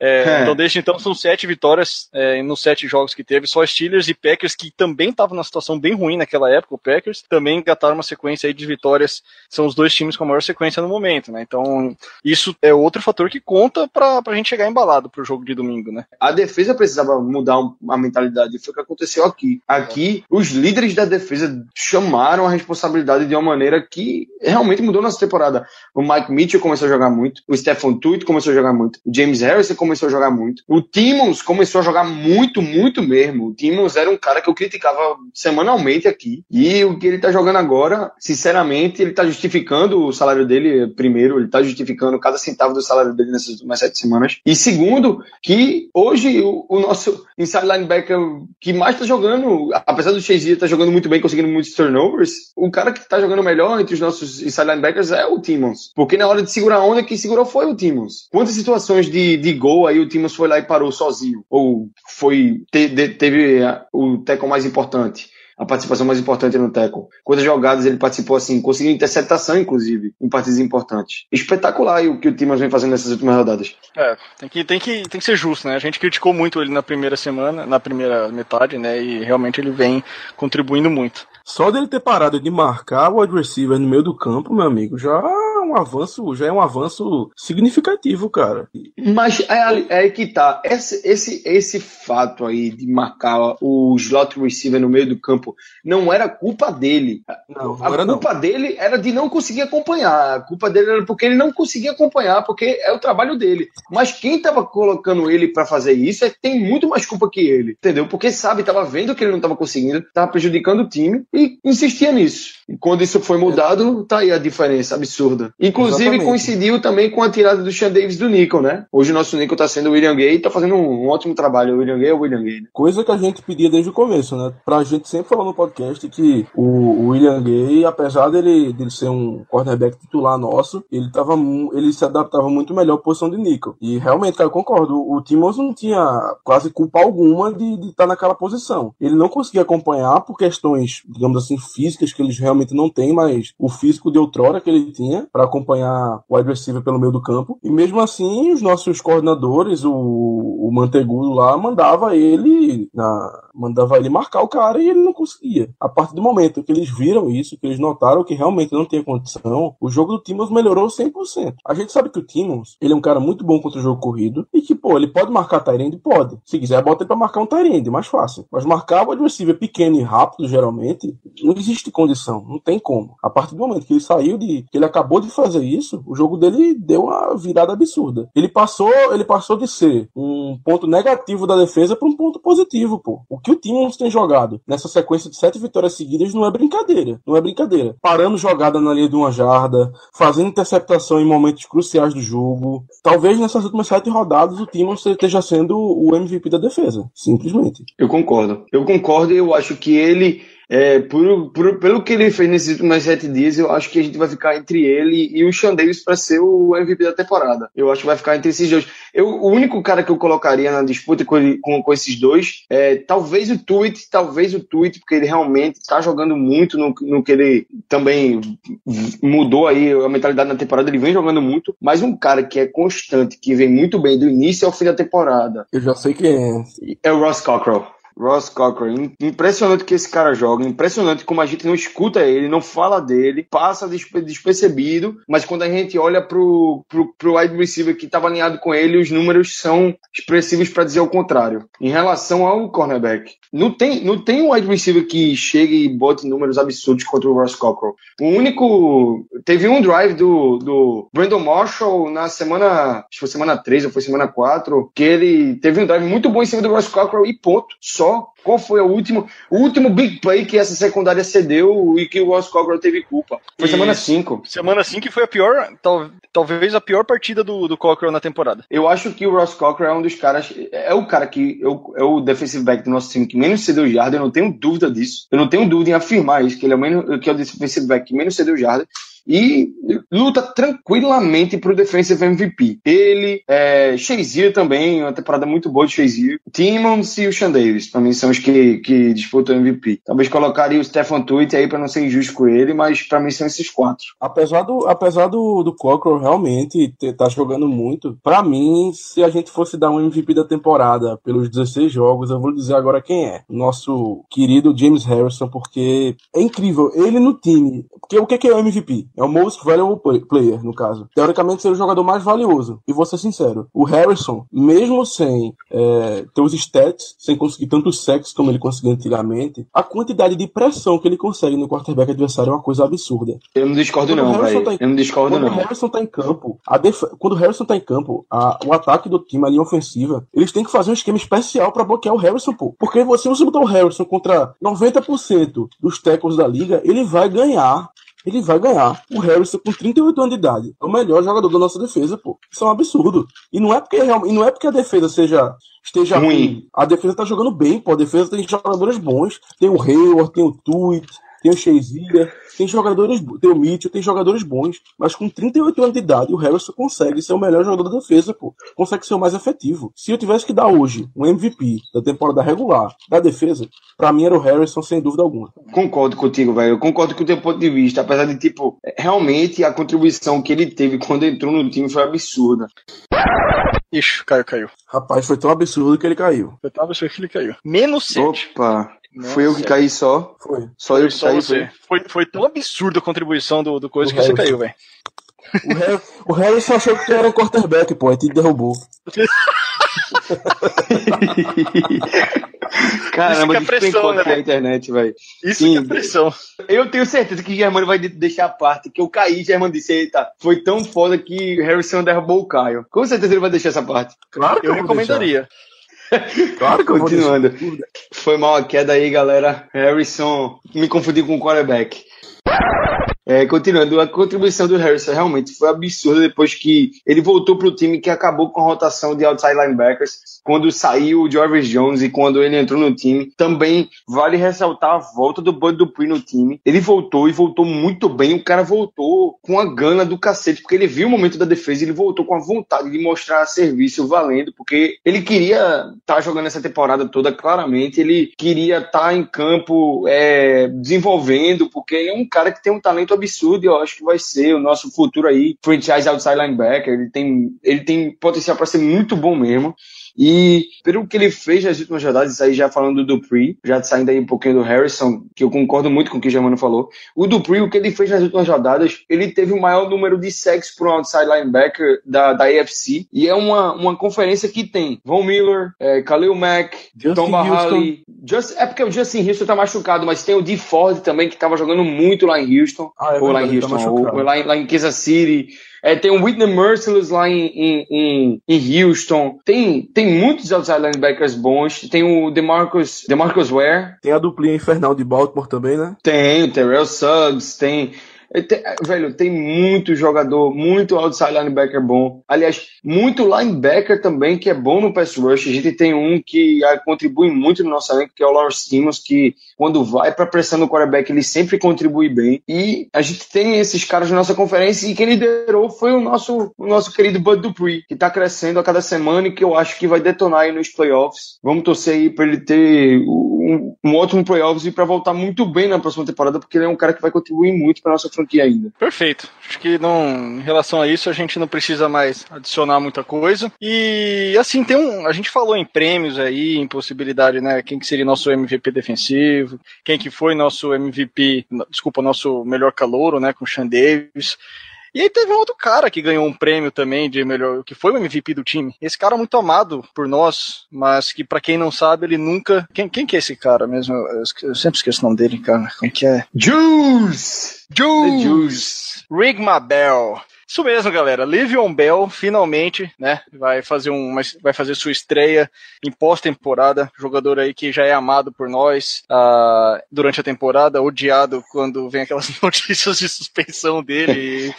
É, é. Então, desde então, são sete vitórias é, nos sete jogos que teve. Só Steelers e Packers, que também estavam numa situação bem ruim naquela época, o Packers, também engataram uma sequência aí de vitórias. São os dois times com a maior sequência no momento, né? Então, isso é outro fator que conta para a gente chegar embalado pro jogo de domingo, né? A defesa precisava mudar a mentalidade. Foi o que aconteceu aqui. Aqui, os líderes da defesa chamaram a responsabilidade de uma maneira que realmente mudou nossa temporada. O Mike Mitchell começou a jogar muito, o Stephen Tuitt começou a jogar muito, o James Harrison começou começou a jogar muito. O Timmons começou a jogar muito, muito mesmo. O Timmons era um cara que eu criticava semanalmente aqui. E o que ele tá jogando agora, sinceramente, ele tá justificando o salário dele, primeiro, ele tá justificando cada centavo do salário dele nessas últimas sete semanas. E segundo, que hoje o, o nosso inside linebacker que mais tá jogando, apesar do Chase tá jogando muito bem, conseguindo muitos turnovers, o cara que tá jogando melhor entre os nossos inside linebackers é o Timmons. Porque na hora de segurar a onda, quem segurou foi o Timmons. Quantas situações de, de gol aí o Timmons foi lá e parou sozinho. Ou foi te, de, teve o teco mais importante a participação mais importante no teco. Quantas jogadas ele participou assim, conseguiu interceptação, inclusive, em partidas importantes. Espetacular o que o Timmons vem fazendo nessas últimas rodadas. É, tem que, tem, que, tem que ser justo, né? A gente criticou muito ele na primeira semana, na primeira metade, né? E realmente ele vem contribuindo muito. Só dele ter parado de marcar o wide receiver no meio do campo, meu amigo, já um avanço, já é um avanço significativo, cara. Mas é, é aí que tá. Esse, esse, esse fato aí de marcar o slot receiver no meio do campo não era culpa dele. Não, a culpa não. dele era de não conseguir acompanhar. A culpa dele era porque ele não conseguia acompanhar, porque é o trabalho dele. Mas quem tava colocando ele para fazer isso é, tem muito mais culpa que ele, entendeu? Porque sabe, tava vendo que ele não tava conseguindo, tava prejudicando o time e insistia nisso. E quando isso foi mudado, tá aí a diferença absurda. Inclusive Exatamente. coincidiu também com a tirada do Sean Davis do Nico, né? Hoje o nosso Nico tá sendo o William Gay e tá fazendo um, ótimo trabalho. O William Gay é o William Gay. Né? Coisa que a gente pedia desde o começo, né? Pra gente sempre falar no podcast que o, William Gay, apesar dele, dele ser um cornerback titular nosso, ele, tava, ele se adaptava muito melhor à posição de Nico. E realmente, cara, eu concordo. O, o Timmons não tinha quase culpa alguma de estar tá naquela posição. Ele não conseguia acompanhar por questões, digamos assim, físicas que eles realmente não têm, mas o físico de outrora que ele tinha para acompanhar o wide receiver pelo meio do campo. E mesmo assim, os nossos coordenadores, o, o Mantegudo lá, mandava ele na, mandava ele marcar o cara e ele não conseguia. A partir do momento que eles viram isso, que eles notaram que realmente não tinha condição, o jogo do Timmons melhorou 100%. A gente sabe que o Timmons, ele é um cara muito bom contra o jogo corrido e que, pô, ele pode marcar Tyrande? Pode. Se quiser, bota ele pra marcar um Tyrande, mais fácil. Mas marcar o receiver pequeno e rápido, geralmente, não existe condição, não tem como. A partir do momento que ele saiu de, que ele acabou de fazer fazer isso, o jogo dele deu uma virada absurda. Ele passou, ele passou de ser um ponto negativo da defesa para um ponto positivo, pô. O que o Timmons tem jogado nessa sequência de sete vitórias seguidas não é brincadeira. Não é brincadeira. Parando jogada na linha de uma jarda, fazendo interceptação em momentos cruciais do jogo. Talvez nessas últimas sete rodadas o Timmons esteja sendo o MVP da defesa. Simplesmente. Eu concordo. Eu concordo e eu acho que ele é, por, por, pelo que ele fez nesses últimos sete dias, eu acho que a gente vai ficar entre ele e o Sean Davis para ser o MVP da temporada. Eu acho que vai ficar entre esses dois. Eu, o único cara que eu colocaria na disputa com, com, com esses dois é talvez o Tweet, talvez o Tweet, porque ele realmente está jogando muito no, no que ele também mudou aí a mentalidade na temporada, ele vem jogando muito, mas um cara que é constante, que vem muito bem do início ao fim da temporada. Eu já sei quem é. É o Ross Cockrell. Ross Cochrane. Impressionante que esse cara joga, impressionante como a gente não escuta ele, não fala dele, passa despercebido, mas quando a gente olha pro, pro, pro wide receiver que estava alinhado com ele, os números são expressivos para dizer o contrário. Em relação ao cornerback, não tem, não tem um wide receiver que chegue e bote números absurdos contra o Ross Cockrell. O único. Teve um drive do, do Brandon Marshall na semana. Acho que foi semana 3 ou foi semana 4, que ele teve um drive muito bom em cima do Ross Cockrell e ponto. Só só. Qual foi o último, o último big play que essa secundária cedeu e que o Ross Cockrell teve culpa? Foi semana 5. Semana 5 foi a pior, tal, talvez a pior partida do, do Cockrell na temporada. Eu acho que o Ross Cockrell é um dos caras, é o cara que eu, é o defensive back do nosso time que menos cedeu jarda, eu não tenho dúvida disso. Eu não tenho dúvida em afirmar isso, que ele é o, menos, que é o defensive back que menos cedeu jarda e luta tranquilamente para o Defensive MVP. Ele, é, Shazier também, uma temporada muito boa de Shazier. Timmons e o Sean Davis, mim, são os que, que disputam o MVP. Talvez colocaria o Stefan Tuitt aí para não ser injusto com ele, mas para mim são esses quatro. Apesar do, apesar do, do Cockrell realmente estar tá jogando muito, para mim, se a gente fosse dar um MVP da temporada pelos 16 jogos, eu vou dizer agora quem é. Nosso querido James Harrison, porque é incrível. Ele no time. Porque o que é o MVP? É o most valuable player, no caso. Teoricamente, ser o jogador mais valioso. E vou ser sincero, o Harrison, mesmo sem é, ter os stats, sem conseguir tantos sacks como ele conseguia antigamente, a quantidade de pressão que ele consegue no quarterback adversário é uma coisa absurda. Eu não discordo quando não, velho. Tá eu não discordo quando não. Quando o Harrison tá em campo, def... quando o Harrison tá em campo, a... o ataque do time, a linha ofensiva, eles têm que fazer um esquema especial para bloquear o Harrison, pô. Porque você, se você botar o Harrison contra 90% dos tackles da liga, ele vai ganhar ele vai ganhar o Harrison com 38 anos de idade. É o melhor jogador da nossa defesa, pô. Isso é um absurdo. E não é porque, e não é porque a defesa seja esteja ruim. ruim. A defesa tá jogando bem, pô. A defesa tem jogadores bons. Tem o Hayward, tem o Tweet, tem o Shazier, tem jogadores, tem o Mitchell, tem jogadores bons, mas com 38 anos de idade, o Harrison consegue ser o melhor jogador da defesa, pô. Consegue ser o mais efetivo. Se eu tivesse que dar hoje um MVP da temporada regular da defesa, para mim era o Harrison, sem dúvida alguma. Concordo contigo, velho. Eu concordo com o teu ponto de vista, apesar de, tipo, realmente a contribuição que ele teve quando entrou no time foi absurda. Ixi, caiu, caiu. Rapaz, foi tão absurdo que ele caiu. Foi tão absurdo que ele caiu. Menos 7. Opa. Nossa. Fui eu que caí só? Foi. Só eu que só caí? Você. Foi, foi tão absurda a contribuição do, do coisa o que Harrison. você caiu, velho. O, Harry, o Harrison achou que era um quarterback, pô, aí te derrubou. (laughs) Caramba, Isso que é pressão, né, a internet, velho. Isso Sim, que é pressão. Eu tenho certeza que Germano vai deixar a parte que eu caí, Germano disse, eita, foi tão foda que Harrison derrubou o Caio. Com certeza ele vai deixar essa parte. Claro que eu, eu recomendaria. Deixar. (laughs) Claro que Continuando. Foi mal a queda aí, galera. Harrison, me confundi com o quarterback. É, continuando, a contribuição do Harrison realmente foi absurda depois que ele voltou para o time que acabou com a rotação de outside linebackers quando saiu o Jarvis Jones e quando ele entrou no time. Também vale ressaltar a volta do Bud Dupree no time. Ele voltou e voltou muito bem. O cara voltou com a gana do cacete, porque ele viu o momento da defesa e ele voltou com a vontade de mostrar serviço valendo, porque ele queria estar tá jogando essa temporada toda claramente. Ele queria estar tá em campo é, desenvolvendo, porque é um cara que tem um talento absurdo e eu acho que vai ser o nosso futuro aí, franchise outside linebacker. Ele tem, ele tem potencial para ser muito bom mesmo. E pelo que ele fez nas últimas rodadas, isso aí já falando do Dupree, já saindo aí um pouquinho do Harrison, que eu concordo muito com o que o Germano falou. O Dupree, o que ele fez nas últimas rodadas, ele teve o maior número de sacks por um outside linebacker da, da AFC. E é uma, uma conferência que tem Von Miller, é, Khalil Mack, Justin Tom Bahali. Just, é porque o Justin Houston tá machucado, mas tem o D. Ford também, que tava jogando muito lá em Houston. Ah, é ou lá em verdade, tá Houston, ou, machucado. ou lá, em, lá em Kansas City. É, tem o Whitney Merciless lá em, em, em, em Houston. Tem, tem muitos outside linebackers bons. Tem o DeMarcus, DeMarcus Ware. Tem a duplinha infernal de Baltimore também, né? Tem o Terrell Suggs. Tem, tem- velho, tem muito jogador, muito outside linebacker bom. Aliás, muito linebacker também que é bom no pass rush. A gente tem um que ah, contribui muito no nosso elenco, que é o Lawrence Simmons, que quando vai pra pressão no quarterback, ele sempre contribui bem. E a gente tem esses caras na nossa conferência e quem liderou foi o nosso, o nosso querido Bud Dupree, que tá crescendo a cada semana e que eu acho que vai detonar aí nos playoffs. Vamos torcer aí pra ele ter um, um ótimo playoffs e pra voltar muito bem na próxima temporada, porque ele é um cara que vai contribuir muito pra nossa ainda. Perfeito. Acho que não, em relação a isso a gente não precisa mais adicionar muita coisa. E assim, tem um. A gente falou em prêmios aí, em possibilidade, né? Quem que seria nosso MVP defensivo, quem que foi nosso MVP, desculpa, nosso melhor calouro, né? Com o Sean Davis. E aí teve um outro cara que ganhou um prêmio também de melhor, que foi o MVP do time. Esse cara é muito amado por nós, mas que pra quem não sabe, ele nunca. Quem, quem que é esse cara mesmo? Eu, eu sempre esqueço o nome dele, cara. Como que é? Juice! Juice! Juice. Rigma Bell. Isso mesmo, galera. Livion Bell finalmente, né, vai fazer um, vai fazer sua estreia em pós-temporada. Jogador aí que já é amado por nós ah, durante a temporada, odiado quando vem aquelas (laughs) notícias de suspensão dele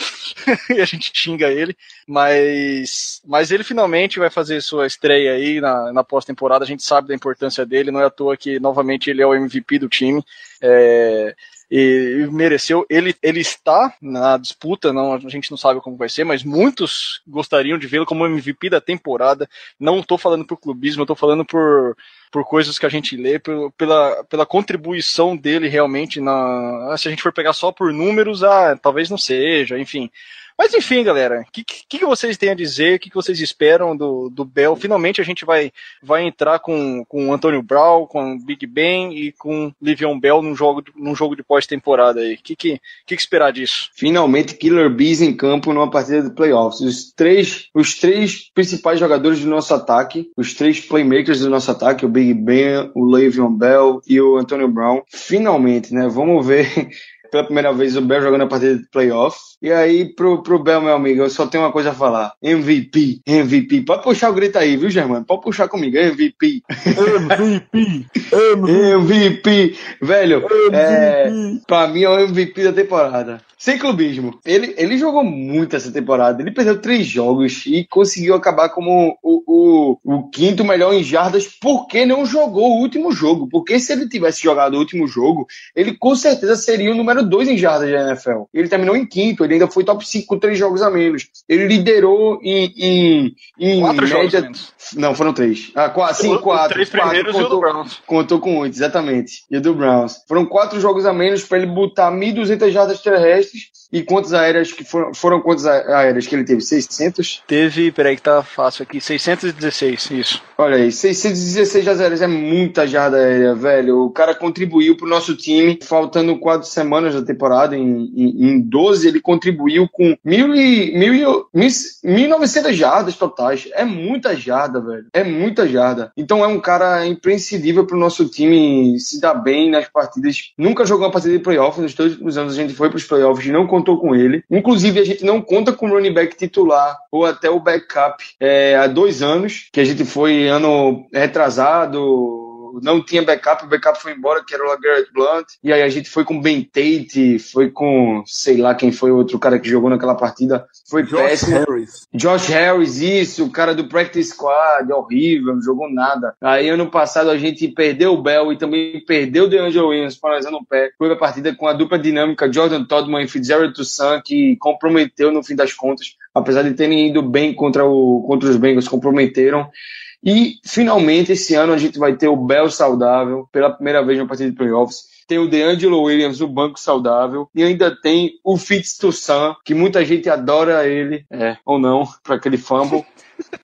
e, (laughs) e a gente xinga ele. Mas, mas ele finalmente vai fazer sua estreia aí na, na pós-temporada. A gente sabe da importância dele. Não é à toa que novamente ele é o MVP do time. É, e mereceu. Ele, ele está na disputa, não, a gente não sabe como vai ser, mas muitos gostariam de vê-lo como MVP da temporada. Não estou falando por clubismo, estou falando por, por coisas que a gente lê, pelo- pela, pela contribuição dele realmente na. Se a gente for pegar só por números, ah, talvez não seja, enfim. Mas enfim, galera, o que, que, vocês têm a dizer? O que, que vocês esperam do, do Bell? Finalmente a gente vai, vai entrar com, com o Antônio Brown, com o Big Ben e com Livion Bell num jogo, de- num jogo de pós-temporada aí. O que, que, que, esperar disso? Finalmente, Killer Bees em campo numa partida de playoffs. Os três, os três principais jogadores do nosso ataque, os três playmakers do nosso ataque, o Big Ben, o Le'Veon Bell e o Antonio Brown. Finalmente, né? Vamos ver pela primeira vez o Bell jogando a partida de playoff. E aí, pro, pro Bell, meu amigo, eu só tenho uma coisa a falar. MVP, MVP. Pode puxar o grito aí, viu, Germano? Pode puxar comigo, MVP. MVP! (laughs) MVP! MVP. Velho, é, MVP. Pra mim é o MVP da temporada. Sem clubismo. Ele, ele jogou muito essa temporada. Ele perdeu três jogos e conseguiu acabar como o, o, o quinto melhor em jardas porque não jogou o último jogo. Porque se ele tivesse jogado o último jogo, ele com certeza seria o número dois em jardas da NFL. Ele terminou em quinto, ele ainda foi top 5 com três jogos a menos. Ele liderou em, em, em Quatro jogos média. menos. Não, foram três. Ah, quatro, sim, Os quatro. três quatro, primeiros e o do contou- Browns. Contou com oito, exatamente. E o do Browns. Foram quatro jogos a menos para ele botar 1.200 jardas terrestres. just (laughs) E quantas aéreas que foram, foram quantas aéreas que ele teve? 600? Teve, peraí que tá fácil aqui, 616, isso. Olha aí, 616 jardas aéreas é muita jarda aérea, velho. O cara contribuiu pro nosso time, faltando quatro semanas da temporada, em, em, em 12, ele contribuiu com mil e, mil e, mil, 1.900 jardas totais. É muita jarda, velho. É muita jarda. Então é um cara imprescindível pro nosso time se dar bem nas partidas. Nunca jogou uma partida de playoff, nos todos os anos a gente foi pros playoffs e não contou com ele. Inclusive, a gente não conta com o running back titular ou até o backup é, há dois anos, que a gente foi ano retrasado, não tinha backup, o backup foi embora, que era o LaGarrette Blunt, e aí a gente foi com Ben Tate, foi com, sei lá quem foi o outro cara que jogou naquela partida, foi Josh péssimo. Harris. Josh Harris, isso, o cara do Practice Squad, horrível, não jogou nada. Aí ano passado a gente perdeu o Bell e também perdeu o DeAngelo Williams, paralisando o pé. Foi a partida com a dupla dinâmica Jordan Todman e Fitzgerald Toussaint, que comprometeu no fim das contas, apesar de terem ido bem contra, o, contra os Bengals, comprometeram. E finalmente esse ano a gente vai ter o Bell saudável pela primeira vez na partida de playoffs. tem o DeAngelo Williams, o banco saudável, e ainda tem o Fitz Toussaint, que muita gente adora ele, é, ou não, para aquele fumble,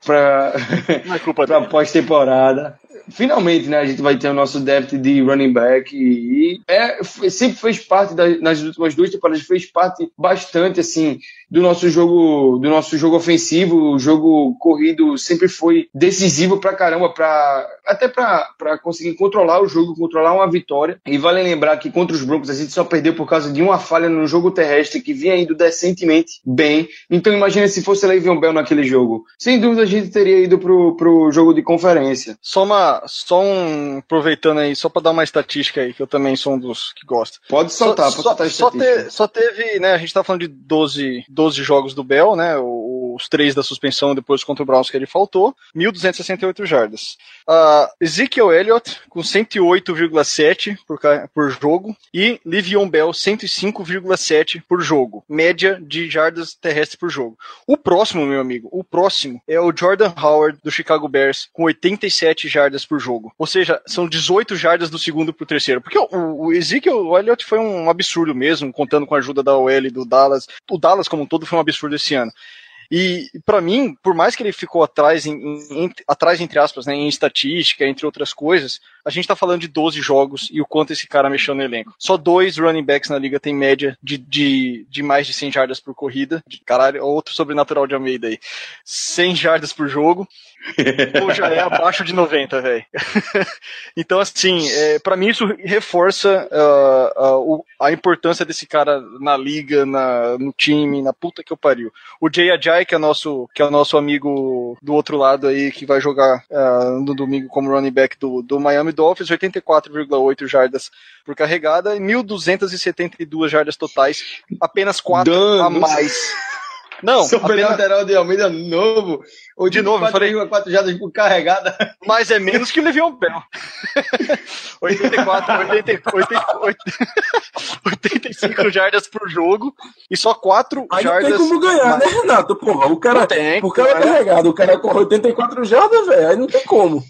para é (laughs) pós-temporada finalmente, né, a gente vai ter o nosso depth de running back e é, sempre fez parte das, nas últimas duas temporadas fez parte bastante assim do nosso jogo do nosso jogo ofensivo, o jogo corrido sempre foi decisivo pra caramba, pra, até pra, pra conseguir controlar o jogo, controlar uma vitória. E vale lembrar que contra os Broncos a gente só perdeu por causa de uma falha no jogo terrestre que vinha indo decentemente bem. Então imagina se fosse Le'Veon Bell naquele jogo. Sem dúvida a gente teria ido pro, pro jogo de conferência. Só uma, só um, aproveitando aí, só pra dar uma estatística aí, que eu também sou um dos que gosta. Pode soltar, só, pode soltar só, te, só teve, né, a gente tá falando de 12, 12 jogos do Bell, né? Os três da suspensão depois contra o Browns que ele faltou, 1.268 jardas. Uh, Ezekiel Elliott com 108,7 por, por jogo e Livion Bell 105,7 por jogo, média de jardas terrestres por jogo. O próximo, meu amigo, o próximo é o Jordan Howard do Chicago Bears com 87 jardas por jogo. Ou seja, são 18 jardas do segundo pro terceiro. Porque o, o Ezekiel Elliott foi um absurdo mesmo, contando com a ajuda da OL do Dallas. O Dallas como um todo foi um absurdo esse ano. E para mim, por mais que ele ficou atrás, em, em, atrás entre aspas, né, em estatística, entre outras coisas, a gente tá falando de 12 jogos e o quanto esse cara mexeu no elenco. Só dois running backs na liga tem média de, de, de mais de 100 jardas por corrida. Caralho, outro sobrenatural de Almeida aí. 100 jardas por jogo. Ou já é abaixo de 90, velho. (laughs) então, assim, é, para mim isso reforça uh, uh, a importância desse cara na liga, na, no time, na puta que eu pariu. O Jay Ajay, que é nosso, que é o nosso amigo do outro lado aí, que vai jogar uh, no domingo como running back do, do Miami Dolphins, 84,8 jardas por carregada e 1.272 jardas totais, apenas 4 Danos. a mais. Não, Super apenas... lateral de Almeida novo. Ou de novo, eu falei 4 jardas por carregada. Mas é menos que o Levião Bell. 84, 80, 85 jardas por jogo e só 4 aí jardas. Não tem como ganhar, né, Renato? Porra, o cara, tem, o cara é carregado, o cara corre 84 jardas, velho, aí não tem como.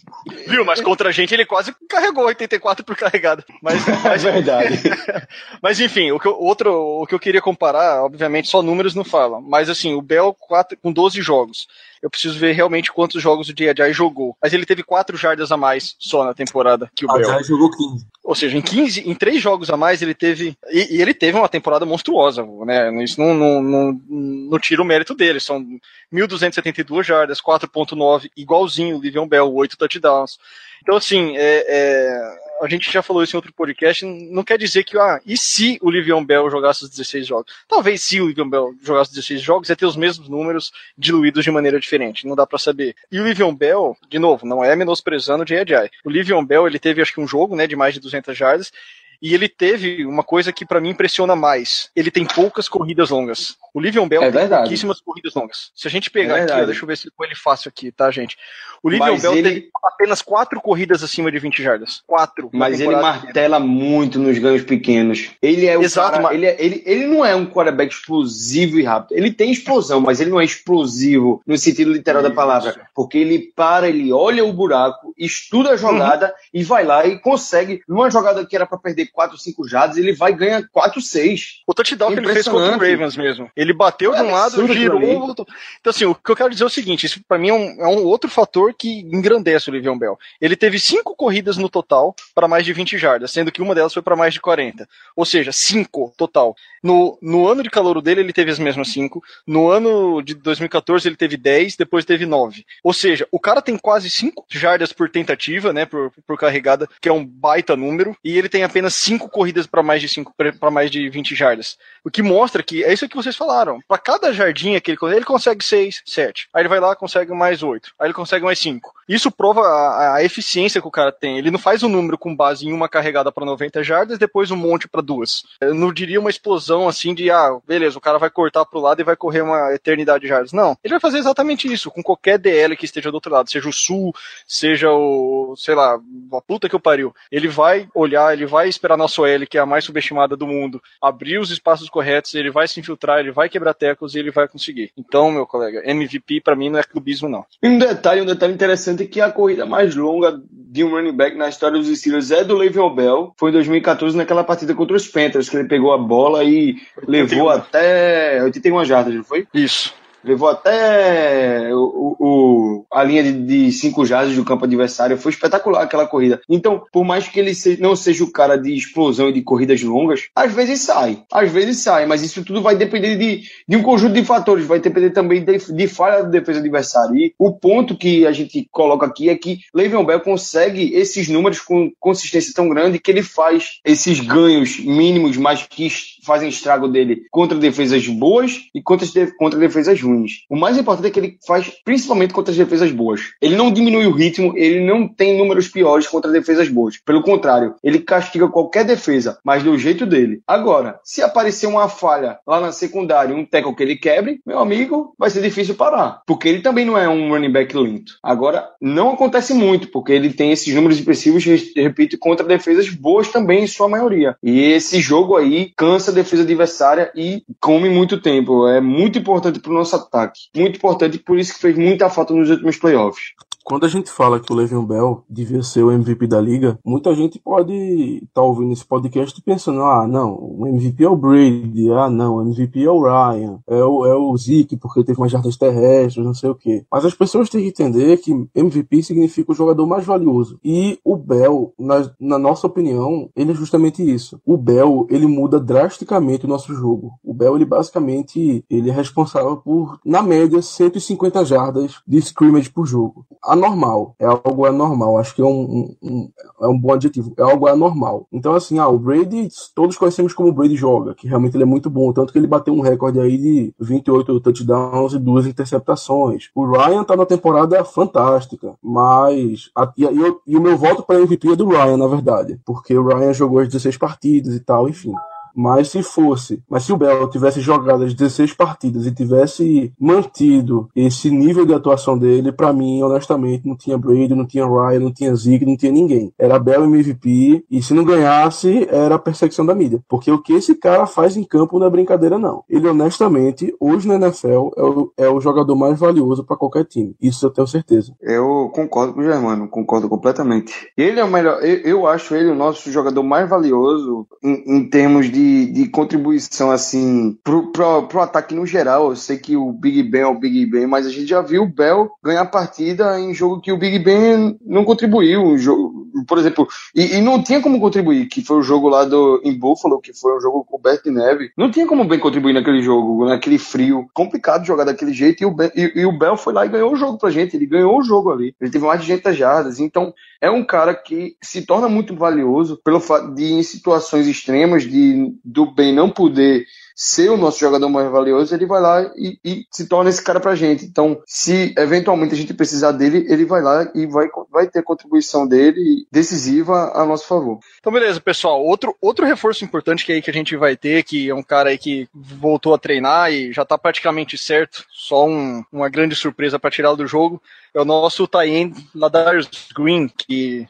Viu, mas contra a gente ele quase carregou 84 por carregada. Mas, (laughs) mas é verdade. (laughs) mas enfim, o que, eu, outro, o que eu queria comparar, obviamente só números não falam, mas assim, o Bell 4, com 12 jogos eu preciso ver realmente quantos jogos o Ajay jogou. Mas ele teve 4 jardas a mais só na temporada que o Bell. Ajay jogou 15. Ou seja, em 15, em 3 jogos a mais ele teve. E, e ele teve uma temporada monstruosa, né? Isso não, não, não, não tira o mérito dele. São 1.272 jardas, 4.9, igualzinho o Livion Bell, 8 touchdowns. Então, assim, é, é, a gente já falou isso em outro podcast, não quer dizer que, ah, e se o Livion Bell jogasse os 16 jogos? Talvez se o Livion Bell jogasse os 16 jogos, ia ter os mesmos números diluídos de maneira diferente, não dá para saber. E o Livion Bell, de novo, não é menosprezando o J.J. O Livion Bell, ele teve acho que um jogo, né, de mais de 200 jardas, e ele teve uma coisa que para mim impressiona mais. Ele tem poucas corridas longas. O Livion Bell é tem pouquíssimas corridas longas. Se a gente pegar é aqui, deixa eu ver se com ele fácil aqui, tá, gente? O Livion Mas Bell ele... teve apenas quatro corridas acima de 20 jardas. Quatro. Mas ele martela muito nos ganhos pequenos. Ele é o Exato, cara, mas... ele, é, ele, ele não é um quarterback explosivo e rápido. Ele tem explosão, mas ele não é explosivo no sentido literal Isso. da palavra. Porque ele para, ele olha o buraco, estuda a jogada uhum. e vai lá e consegue, numa jogada que era para perder 4, 5 jardas, ele vai ganhar 4, 6. O touchdown que ele fez contra o Ravens mesmo. Ele bateu é de um lado, girou. Então, assim, o que eu quero dizer é o seguinte: isso para mim é um, é um, outro fator que engrandece o Livion Bell. Ele teve cinco corridas no total para mais de 20 jardas, sendo que uma delas foi para mais de 40. Ou seja, cinco total. No, no ano de calor dele, ele teve as mesmas cinco. No ano de 2014, ele teve 10, depois teve 9. Ou seja, o cara tem quase 5 jardas por tentativa, né, por, por carregada, que é um baita número, e ele tem apenas cinco corridas para mais de cinco para mais de 20 jardas. O que mostra que é isso que vocês falaram. Para cada jardinha que ele ele consegue 6, 7. Aí ele vai lá, consegue mais 8. Aí ele consegue mais 5. Isso prova a, a, eficiência que o cara tem. Ele não faz um número com base em uma carregada para 90 jardas, depois um monte para duas. Eu não diria uma explosão assim de, ah, beleza, o cara vai cortar pro lado e vai correr uma eternidade de jardas. Não. Ele vai fazer exatamente isso com qualquer DL que esteja do outro lado, seja o Sul, seja o, sei lá, a puta que eu pariu. Ele vai olhar, ele vai esperar nosso L, que é a mais subestimada do mundo, abrir os espaços corretos, ele vai se infiltrar, ele vai quebrar tecos e ele vai conseguir. Então, meu colega, MVP para mim não é clubismo, não. Um detalhe, um detalhe interessante interessante que a corrida mais longa de um running back na história dos Steelers é do Le'Veon Bell. Foi em 2014 naquela partida contra os Panthers, que ele pegou a bola e 81. levou até 81 jardas, não foi? Isso. Levou até o, o a linha de, de cinco jardas do campo adversário. Foi espetacular aquela corrida. Então, por mais que ele se, não seja o cara de explosão e de corridas longas, às vezes sai. Às vezes sai, mas isso tudo vai depender de, de um conjunto de fatores. Vai depender também de, de falha da defesa adversária. E o ponto que a gente coloca aqui é que Le'Veon Bell consegue esses números com consistência tão grande que ele faz esses ganhos mínimos, mas que fazem estrago dele contra defesas boas e contra, contra defesas ruins. O mais importante é que ele faz principalmente contra as defesas boas. Ele não diminui o ritmo, ele não tem números piores contra defesas boas. Pelo contrário, ele castiga qualquer defesa, mas do jeito dele. Agora, se aparecer uma falha lá na secundária, um tackle que ele quebre, meu amigo, vai ser difícil parar. Porque ele também não é um running back lento. Agora, não acontece muito, porque ele tem esses números expressivos, repito, contra defesas boas também, em sua maioria. E esse jogo aí cansa defesa adversária e come muito tempo. É muito importante para o nosso ataque. Muito importante, por isso que fez muita falta nos últimos playoffs. Quando a gente fala que o Le'Veon Bell devia ser o MVP da liga, muita gente pode estar tá ouvindo esse podcast pensando, ah, não, o MVP é o Brady, ah, não, o MVP é o Ryan, é o, é o Zeke porque teve mais jardas terrestres, não sei o quê. Mas as pessoas têm que entender que MVP significa o jogador mais valioso. E o Bell, na, na nossa opinião, ele é justamente isso. O Bell, ele muda drasticamente o nosso jogo. O Bell, ele basicamente, ele é responsável por, na média, 150 jardas de scrimmage por jogo. Anormal. É algo anormal. Acho que é um, um, é um bom adjetivo. É algo anormal. Então, assim, ah, o Brady, todos conhecemos como o Brady joga, que realmente ele é muito bom. Tanto que ele bateu um recorde aí de 28 touchdowns e duas interceptações. O Ryan tá na temporada fantástica, mas. A, e, e, e o meu voto para MVP é do Ryan, na verdade. Porque o Ryan jogou as 16 partidas e tal, enfim. Mas se fosse, mas se o Bell tivesse jogado as 16 partidas e tivesse mantido esse nível de atuação dele, para mim, honestamente, não tinha Brady, não tinha Ryan, não tinha Zeke, não tinha ninguém. Era Bell MVP e se não ganhasse, era a perseguição da mídia. Porque o que esse cara faz em campo não é brincadeira, não. Ele, honestamente, hoje na NFL, é o, é o jogador mais valioso para qualquer time. Isso eu tenho certeza. Eu concordo com o Germano, concordo completamente. Ele é o melhor, eu, eu acho ele o nosso jogador mais valioso em, em termos de de, de contribuição, assim, pro, pro, pro ataque no geral. Eu sei que o Big Ben é o Big Ben, mas a gente já viu o Bell ganhar partida em jogo que o Big Ben não contribuiu. Um jogo, por exemplo, e, e, não tinha como contribuir, que foi o jogo lá do, em Buffalo, que foi um jogo coberto de neve. Não tinha como bem contribuir naquele jogo, naquele frio. Complicado jogar daquele jeito. E o, ben, e, e o Bell foi lá e ganhou o jogo pra gente. Ele ganhou o jogo ali. Ele teve mais de 200 jardas. Então, é um cara que se torna muito valioso pelo fato de, em situações extremas, de do bem não poder ser o nosso jogador mais valioso, ele vai lá e, e, se torna esse cara pra gente. Então, se eventualmente a gente precisar dele, ele vai lá e vai, vai ter contribuição dele decisiva a nosso favor. Então, beleza, pessoal. Outro, outro reforço importante que, aí que a gente vai ter, que é um cara aí que voltou a treinar e já tá praticamente certo, só um, uma grande surpresa para tirá-lo do jogo, é o nosso tie-end Ladarius Green, que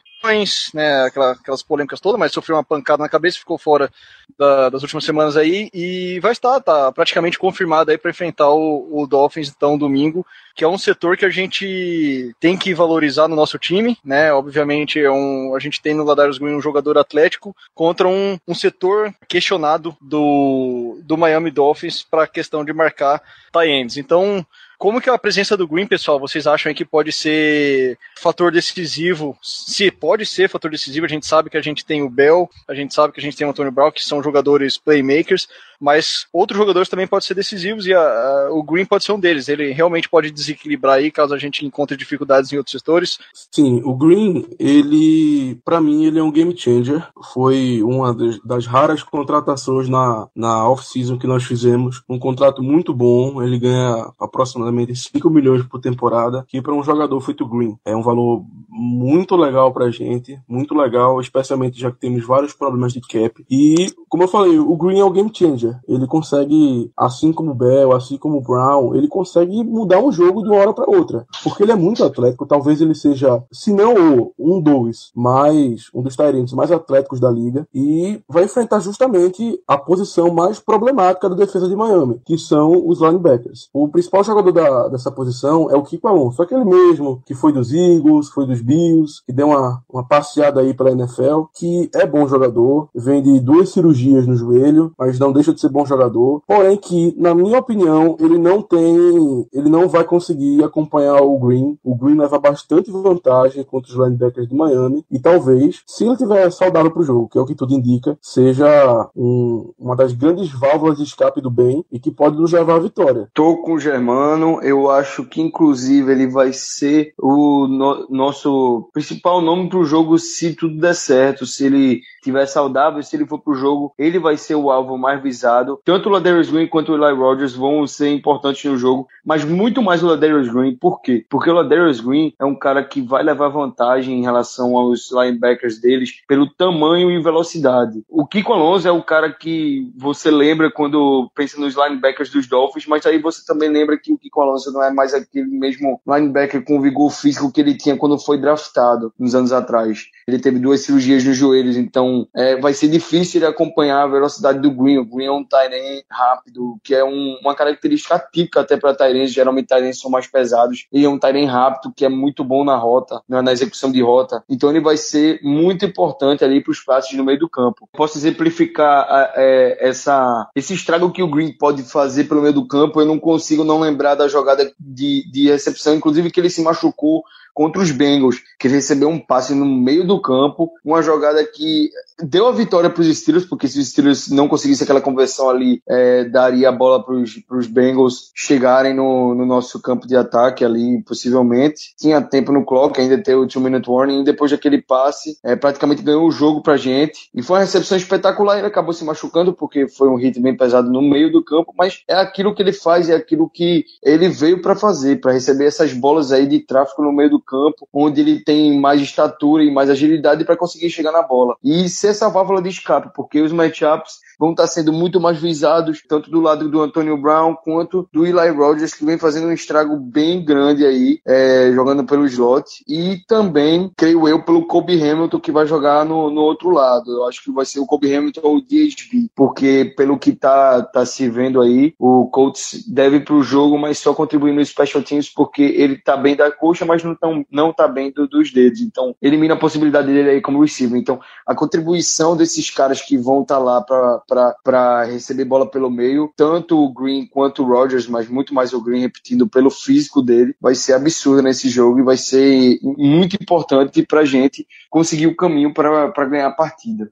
né, aquelas polêmicas todas, mas sofreu uma pancada na cabeça, ficou fora da, das últimas semanas aí e vai estar, tá praticamente confirmado aí para enfrentar o, o, Dolphins então domingo, que é um setor que a gente tem que valorizar no nosso time, né? Obviamente é um, a gente tem no Ladarius Green um jogador atlético contra um, um setor questionado do, do Miami Dolphins para a questão de marcar tie ends. Então como que a presença do Green, pessoal, vocês acham que pode ser fator decisivo? Se pode ser fator decisivo, a gente sabe que a gente tem o Bell, a gente sabe que a gente tem o Antônio Brown, que são jogadores playmakers, mas outros jogadores também podem ser decisivos e a, a, o Green pode ser um deles. Ele realmente pode desequilibrar aí caso a gente encontre dificuldades em outros setores. Sim, o Green, ele, para mim, ele é um game changer. Foi uma das, das raras contratações na, na off-season que nós fizemos. Um contrato muito bom. Ele ganha aproximadamente 5 milhões por temporada, que para um jogador feito Green é um valor muito legal pra gente, muito legal, especialmente já que temos vários problemas de cap. E como eu falei, o Green é o game changer. Ele consegue, assim como Bell, assim como Brown, ele consegue mudar um jogo de uma hora para outra. Porque ele é muito atlético. Talvez ele seja, se não um dois, mais um dos Tyrants mais atléticos da liga. E vai enfrentar justamente a posição mais problemática da defesa de Miami, que são os linebackers. O principal jogador da, dessa posição é o Kiko Alonso, aquele mesmo que foi dos Eagles, foi dos Bills, que deu uma, uma passeada aí pela NFL, que é bom jogador, vem de duas cirurgias no joelho, mas não deixa de ser bom jogador. Porém que, na minha opinião, ele não tem, ele não vai conseguir acompanhar o Green. O Green leva bastante vantagem contra os linebackers de Miami e talvez, se ele tiver saudável para o jogo, que é o que tudo indica, seja um, uma das grandes válvulas de escape do bem e que pode nos levar à vitória. Tô com o Germano, eu acho que inclusive ele vai ser o no, nosso principal nome para o jogo se tudo der certo, se ele tiver saudável, se ele for pro jogo, ele vai ser o alvo mais visado. Tanto o Ladarius Green quanto o Eli Rogers vão ser importantes no jogo, mas muito mais o Ladarius Green. Por quê? Porque o Ladarius Green é um cara que vai levar vantagem em relação aos linebackers deles pelo tamanho e velocidade. O Kiko Alonso é o cara que você lembra quando pensa nos linebackers dos Dolphins, mas aí você também lembra que o Kiko Alonso não é mais aquele mesmo linebacker com vigor físico que ele tinha quando foi draftado uns anos atrás. Ele teve duas cirurgias nos joelhos, então é, vai ser difícil ele acompanhar a velocidade do Green. O Green é um Tyrene rápido, que é um, uma característica típica até para Tyrens. Geralmente Tyrens são mais pesados. E é um Tyrene rápido, que é muito bom na rota, na, na execução de rota. Então ele vai ser muito importante ali para os passes no meio do campo. Posso exemplificar é, essa, esse estrago que o Green pode fazer pelo meio do campo. Eu não consigo não lembrar da jogada de, de recepção, inclusive que ele se machucou contra os Bengals, que recebeu um passe no meio do campo, uma jogada que deu a vitória para os Steelers, porque se os Steelers não conseguissem aquela conversão ali, é, daria a bola para os Bengals chegarem no, no, nosso campo de ataque ali, possivelmente. Tinha tempo no clock, ainda ter o two-minute warning, e depois daquele passe, é, praticamente ganhou o jogo pra gente. E foi uma recepção espetacular, ele acabou se machucando, porque foi um hit bem pesado no meio do campo, mas é aquilo que ele faz, é aquilo que ele veio para fazer, para receber essas bolas aí de tráfego no meio do campo, onde ele tem mais estatura e mais agilidade para conseguir chegar na bola. E ser essa válvula de escape, porque os matchups vão estar sendo muito mais visados, tanto do lado do Antonio Brown quanto do Eli Rogers, que vem fazendo um estrago bem grande aí, é, jogando pelo slot. E também, creio eu, pelo Kobe Hamilton, que vai jogar no, no outro lado. Eu acho que vai ser o Kobe Hamilton ou o DSB, porque pelo que tá, tá se vendo aí, o Colts deve ir pro jogo, mas só contribuir no special teams porque ele tá bem da coxa, mas não, tão, não tá bem do, dos dedos. Então, elimina a possibilidade dele aí como receiver. Então, a contribuição desses caras que vão estar tá lá para receber bola pelo meio, tanto o Green quanto o Rogers, mas muito mais o Green repetindo pelo físico dele, vai ser absurdo nesse jogo e vai ser muito importante para a gente conseguir o caminho para ganhar a partida.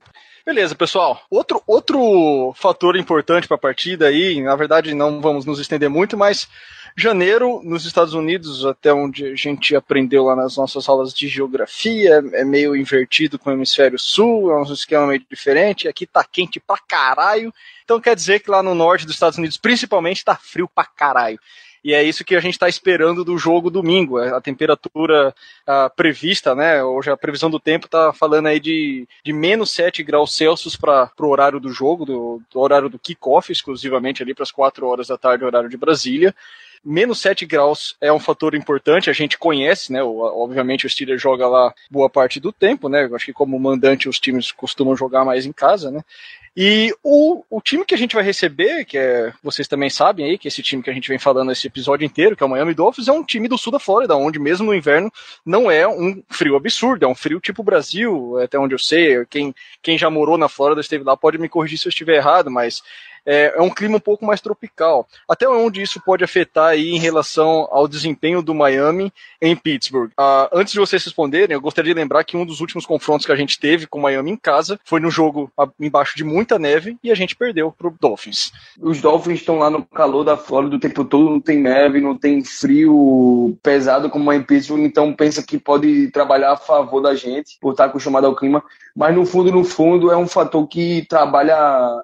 Beleza, pessoal. Outro, outro fator importante para a partida aí, na verdade não vamos nos estender muito, mas janeiro nos Estados Unidos, até onde a gente aprendeu lá nas nossas aulas de geografia, é meio invertido com o hemisfério sul, é um esquema meio diferente. Aqui tá quente pra caralho. Então quer dizer que lá no norte dos Estados Unidos, principalmente, tá frio pra caralho. E é isso que a gente está esperando do jogo domingo. A temperatura uh, prevista, né? Hoje a previsão do tempo está falando aí de, de menos 7 graus Celsius para o horário do jogo, do, do horário do kickoff, exclusivamente ali para as 4 horas da tarde, horário de Brasília. Menos 7 graus é um fator importante, a gente conhece, né? Obviamente o Steelers joga lá boa parte do tempo, né? Acho que como mandante os times costumam jogar mais em casa, né? E o, o time que a gente vai receber, que é, vocês também sabem aí, que esse time que a gente vem falando esse episódio inteiro, que é o Miami Dolphins, é um time do sul da Flórida, onde mesmo no inverno não é um frio absurdo, é um frio tipo Brasil, até onde eu sei. Quem, quem já morou na Flórida, esteve lá, pode me corrigir se eu estiver errado, mas é, é um clima um pouco mais tropical. Até onde isso pode afetar aí em relação ao desempenho do Miami em Pittsburgh? Uh, antes de vocês responderem, eu gostaria de lembrar que um dos últimos confrontos que a gente teve com o Miami em casa foi no jogo embaixo de muita neve e a gente perdeu pro Dolphins. Os Dolphins estão lá no calor da Flórida o tempo todo, não tem neve, não tem frio pesado como é em Pittsburgh, então pensa que pode trabalhar a favor da gente por estar acostumado ao clima, mas no fundo, no fundo, é um fator que trabalha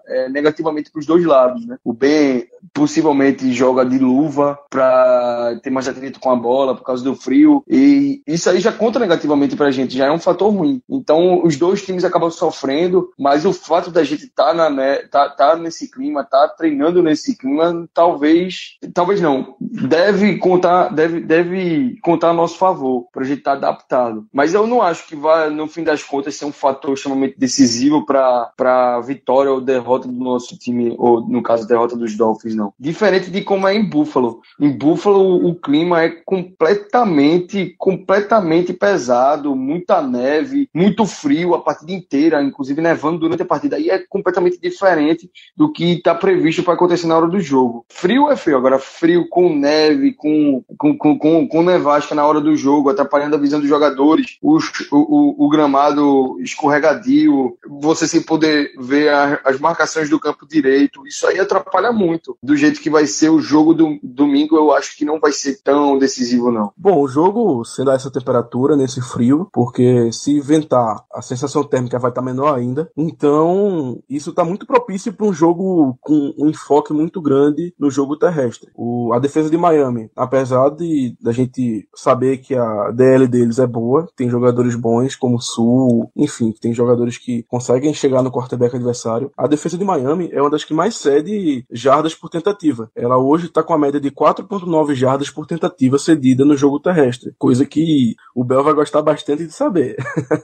é, negativamente para os dois lados, né? O Ben possivelmente joga de luva para ter mais atrito com a bola por causa do frio e isso aí já conta negativamente pra gente, já é um fator ruim. Então os dois times acabam sofrendo, mas o fato da gente estar tá na tá, tá nesse clima, tá treinando nesse clima, talvez, talvez não, deve contar, deve, deve contar a nosso favor pra gente estar tá adaptado. Mas eu não acho que vai no fim das contas ser um fator extremamente decisivo para para vitória ou derrota do nosso time ou no caso derrota dos Dolphins não. Diferente de como é em Buffalo. Em Buffalo o clima é completamente, completamente pesado, muita neve, muito frio a partida inteira, inclusive nevando durante a partida. Aí é completamente diferente do que está previsto para acontecer na hora do jogo. Frio é frio, agora frio com neve, com, com, com, com, com nevasca na hora do jogo, atrapalhando a visão dos jogadores, o, o, o gramado escorregadio, você sem poder ver a, as marcações do campo direito, isso aí atrapalha muito do jeito que vai ser o jogo do domingo, eu acho que não vai ser tão decisivo, não. Bom, o jogo, sendo essa temperatura, nesse frio, porque se ventar, a sensação térmica vai estar tá menor ainda. Então, isso está muito propício para um jogo com um enfoque muito grande no jogo terrestre. O, a defesa de Miami, apesar de da gente saber que a DL deles é boa, tem jogadores bons como o Sul, enfim, tem jogadores que conseguem chegar no quarterback adversário. A defesa de Miami é uma das que mais cede jardas por tentativa. Ela hoje está com a média de 4.9 jardas por tentativa cedida no jogo terrestre, coisa que o Bel vai gostar bastante de saber.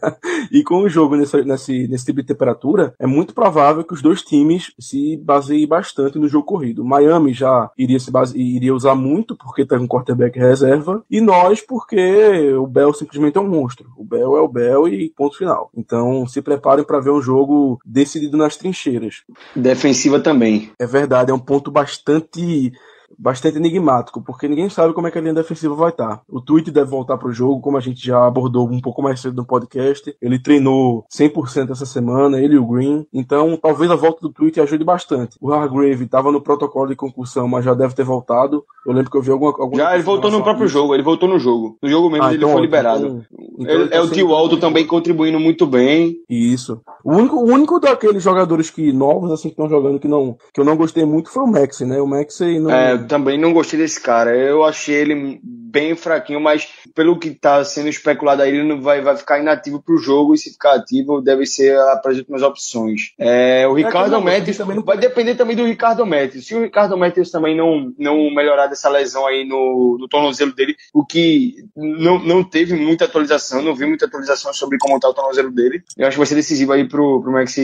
(laughs) e com o jogo nesse, nesse, nesse tipo de temperatura, é muito provável que os dois times se baseiem bastante no jogo corrido. Miami já iria, se base... iria usar muito porque tem um quarterback reserva, e nós porque o Bel simplesmente é um monstro. O Bel é o Bel e ponto final. Então se preparem para ver um jogo decidido nas trincheiras. Defensiva também. É verdade, é um ponto bastante bastante enigmático, porque ninguém sabe como é que a linha defensiva vai estar. O Tweet deve voltar para o jogo, como a gente já abordou um pouco mais cedo no podcast. Ele treinou 100% essa semana, ele e o Green. Então, talvez a volta do Tweet ajude bastante. O Hargrave estava no protocolo de concussão, mas já deve ter voltado. Eu lembro que eu vi alguma, alguma Já, ele voltou no próprio jogo, ele voltou no jogo. No jogo mesmo ah, ele então, foi liberado. Então, então ele, tá é o Tio Aldo também contribuindo muito bem. Isso. O único, o único daqueles jogadores que novos, assim, que estão jogando, que, não, que eu não gostei muito foi o Maxi, né? O Maxi não. É, também não gostei desse cara. Eu achei ele bem fraquinho, mas pelo que está sendo especulado aí, ele não vai, vai ficar inativo para o jogo e se ficar ativo deve ser as últimas opções. É, o é Ricardo é Métis também não... vai depender também do Ricardo Métis. Se o Ricardo Métis também não, não melhorar dessa lesão aí no, no tornozelo dele, o que não, não teve muita atualização, não vi muita atualização sobre como está o tornozelo dele, eu acho que vai ser decisivo aí pro, pro Max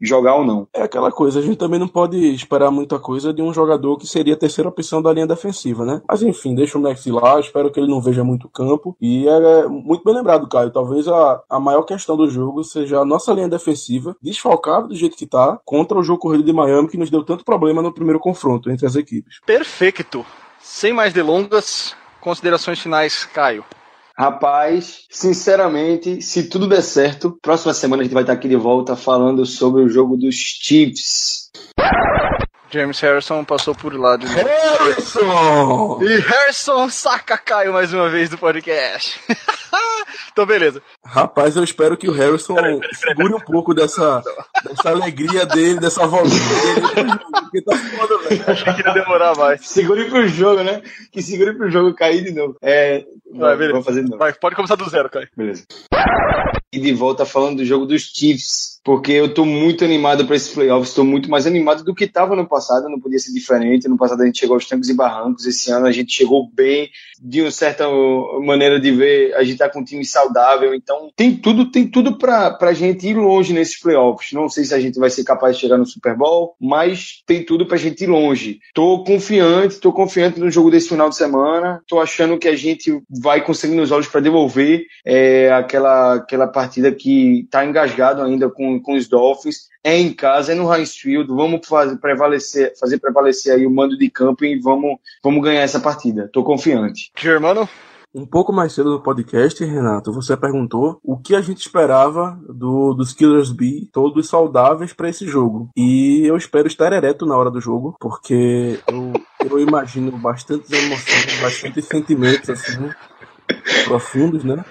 jogar ou não. É aquela coisa, a gente também não pode esperar muita coisa de um jogador que seria a terceira opção da linha defensiva, né? Mas enfim, deixa o Max lá, espero que ele não veja muito campo. E é muito bem lembrado, Caio. Talvez a, a maior questão do jogo seja a nossa linha defensiva desfalcada do jeito que tá contra o jogo corrido de Miami que nos deu tanto problema no primeiro confronto entre as equipes. Perfeito. Sem mais delongas, considerações finais, Caio. Rapaz, sinceramente, se tudo der certo, próxima semana a gente vai estar aqui de volta falando sobre o jogo dos Chiefs. James Harrison passou por lá de novo. Harrison! E Harrison saca Caio mais uma vez do podcast. (laughs) então, beleza. Rapaz, eu espero que o Harrison peraí, peraí, peraí, segure um pouco dessa, dessa alegria dele, dessa vozinha dele. Porque tá foda, velho. Achei que ia demorar mais. Segure pro jogo, né? Que segure pro jogo cair de novo. É. Vai, beleza. Vamos fazer de novo. Vai, pode começar do zero, Caio. Beleza. E de volta falando do jogo dos Chiefs porque eu estou muito animado para esses playoffs, estou muito mais animado do que estava no passado, não podia ser diferente. No passado a gente chegou aos trancos e barrancos, esse ano a gente chegou bem, de uma certa maneira de ver, a gente está com um time saudável, então tem tudo, tem tudo para a gente ir longe nesses playoffs. Não sei se a gente vai ser capaz de chegar no Super Bowl, mas tem tudo para a gente ir longe. Estou confiante, estou confiante no jogo desse final de semana, estou achando que a gente vai conseguir nos olhos para devolver é, aquela, aquela partida que está engasgado ainda com com, os Dolphins, é em casa, é no Heinz Field, vamos fazer prevalecer, fazer prevalecer aí o mando de campo e vamos, vamos ganhar essa partida. Tô confiante. Germano? Um pouco mais cedo no podcast, Renato, você perguntou o que a gente esperava do, dos Killers B, todos saudáveis para esse jogo. E eu espero estar ereto na hora do jogo, porque eu, eu imagino bastante emoções, bastante sentimentos assim, profundos, né?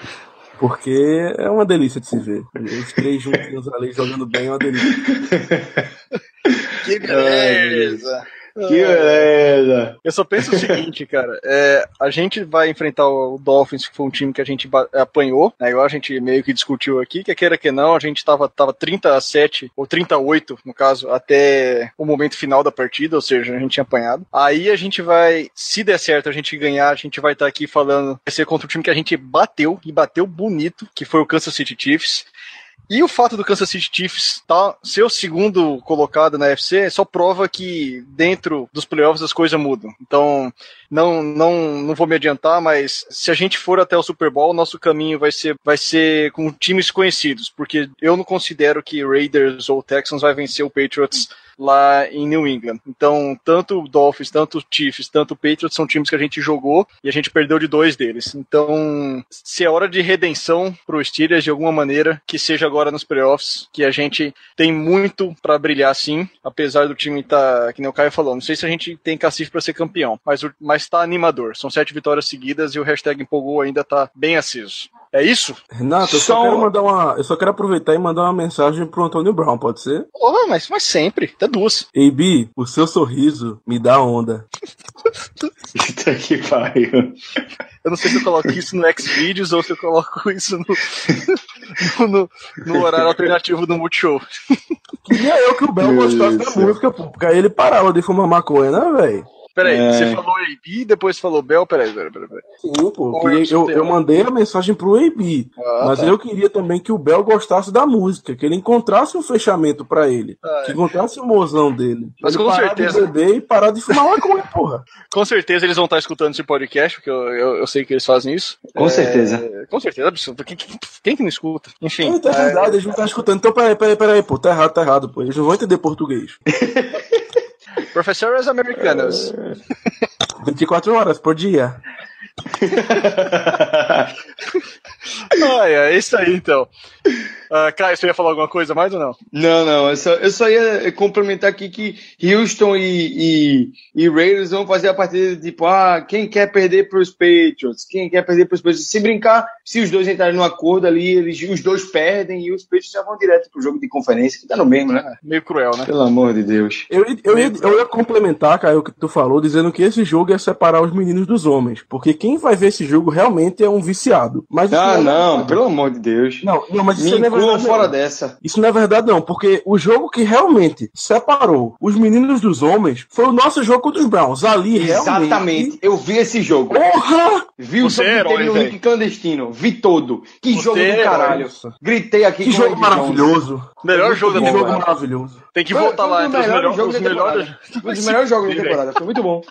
Porque é uma delícia de se ver. Os três juntinhos ali jogando bem é uma delícia. (laughs) Que beleza! Que beleza! Eu só penso o seguinte, cara. É, a gente vai enfrentar o Dolphins, que foi um time que a gente apanhou, né? Igual a gente meio que discutiu aqui, que queira que não, a gente tava, tava 30 a 7, ou 38, no caso, até o momento final da partida, ou seja, a gente tinha apanhado. Aí a gente vai, se der certo, a gente ganhar, a gente vai estar aqui falando, vai ser contra o time que a gente bateu, e bateu bonito, que foi o Kansas City Chiefs. E o fato do Kansas City Chiefs tá, ser o segundo colocado na UFC só prova que dentro dos playoffs as coisas mudam. Então, não, não, não vou me adiantar, mas se a gente for até o Super Bowl, nosso caminho vai ser, vai ser com times conhecidos, porque eu não considero que Raiders ou Texans vai vencer o Patriots lá em New England. Então, tanto o Dolphins, tanto o Chiefs, tanto o Patriots são times que a gente jogou e a gente perdeu de dois deles. Então, se é hora de redenção pro Steelers de alguma maneira, que seja agora nos playoffs, que a gente tem muito pra brilhar sim, apesar do time tá, que nem o Caio falou, não sei se a gente tem cacife pra ser campeão, mas, mas tá animador. São sete vitórias seguidas e o hashtag empolgou ainda tá bem aceso. É isso? Renato, eu só, Só- quero mandar uma. Eu só quero aproveitar e mandar uma mensagem pro Antônio Brown, pode ser? Oh, mas, mas sempre, até duas. AB, o seu sorriso me dá onda. Puta que pariu. Eu não sei se eu coloco isso no Xvideos ou se eu coloco isso no, no, no- no horário alternativo do Multishow. Queria eu que o Bel gostasse da música, pô, porque aí ele parava de fumar maconha, né, velho? Peraí, É. você falou AB, depois falou Bel, peraí, peraí, peraí. peraí. Sim, pô. Queria- eu eu, eu mandei a mensagem pro AB. Ah, mas tá. eu queria também que o Bel gostasse da música, que ele encontrasse um fechamento pra ele. Ah, Que encontrasse o mozão dele. Mas ele com parar certeza- de beber e parar de fumar maconha, (laughs) porra. Com certeza eles vão estar escutando esse podcast, porque eu, eu, eu sei que eles fazem isso. Com É, certeza. Com certeza, absurdo. Quem, quem, quem que não escuta? Enfim. É, é verdade, eles não estão escutando. Então, peraí, peraí, peraí, pô, tá errado, tá errado, pô. Eles não vão entender português. (laughs) Professores americanos. (laughs) 24 horas por dia. (laughs) Ai, é isso aí então. Ah, Caio, você ia falar alguma coisa mais ou não? Não, não, eu só, eu só ia complementar aqui que Houston e, e, e Raiders vão fazer a partida tipo, ah, quem quer perder pros Patriots? Quem quer perder pros Patriots? Se brincar, se os dois entrarem num acordo ali, eles, os dois perdem e os Patriots já vão direto pro jogo de conferência, que tá no mesmo, né? Meio cruel, né? Pelo amor de Deus. Eu, eu, ia, eu ia complementar, Caio, o que tu falou, dizendo que esse jogo ia separar os meninos dos homens. Porque quem vai ver esse jogo realmente é um viciado. Mas isso Ah, é não, pelo amor de Deus. Não, não, mas isso Me não é verdade. fora não. dessa. Isso não é verdade, não, porque o jogo que realmente separou os meninos dos homens foi o nosso jogo contra os Browns. Ali, realmente. Exatamente. Eu vi esse jogo. Porra! Vi o Você jogo é herói, inteiro link clandestino. Vi todo. Que Você jogo é do caralho. Gritei aqui Que com jogo maravilhoso. Melhor jogo da Que jogo temporada. maravilhoso. Tem que Foi- voltar foi lá entre os melhores. da temporada. melhores. Um dos melhores jogos da temporada. Foi muito bom.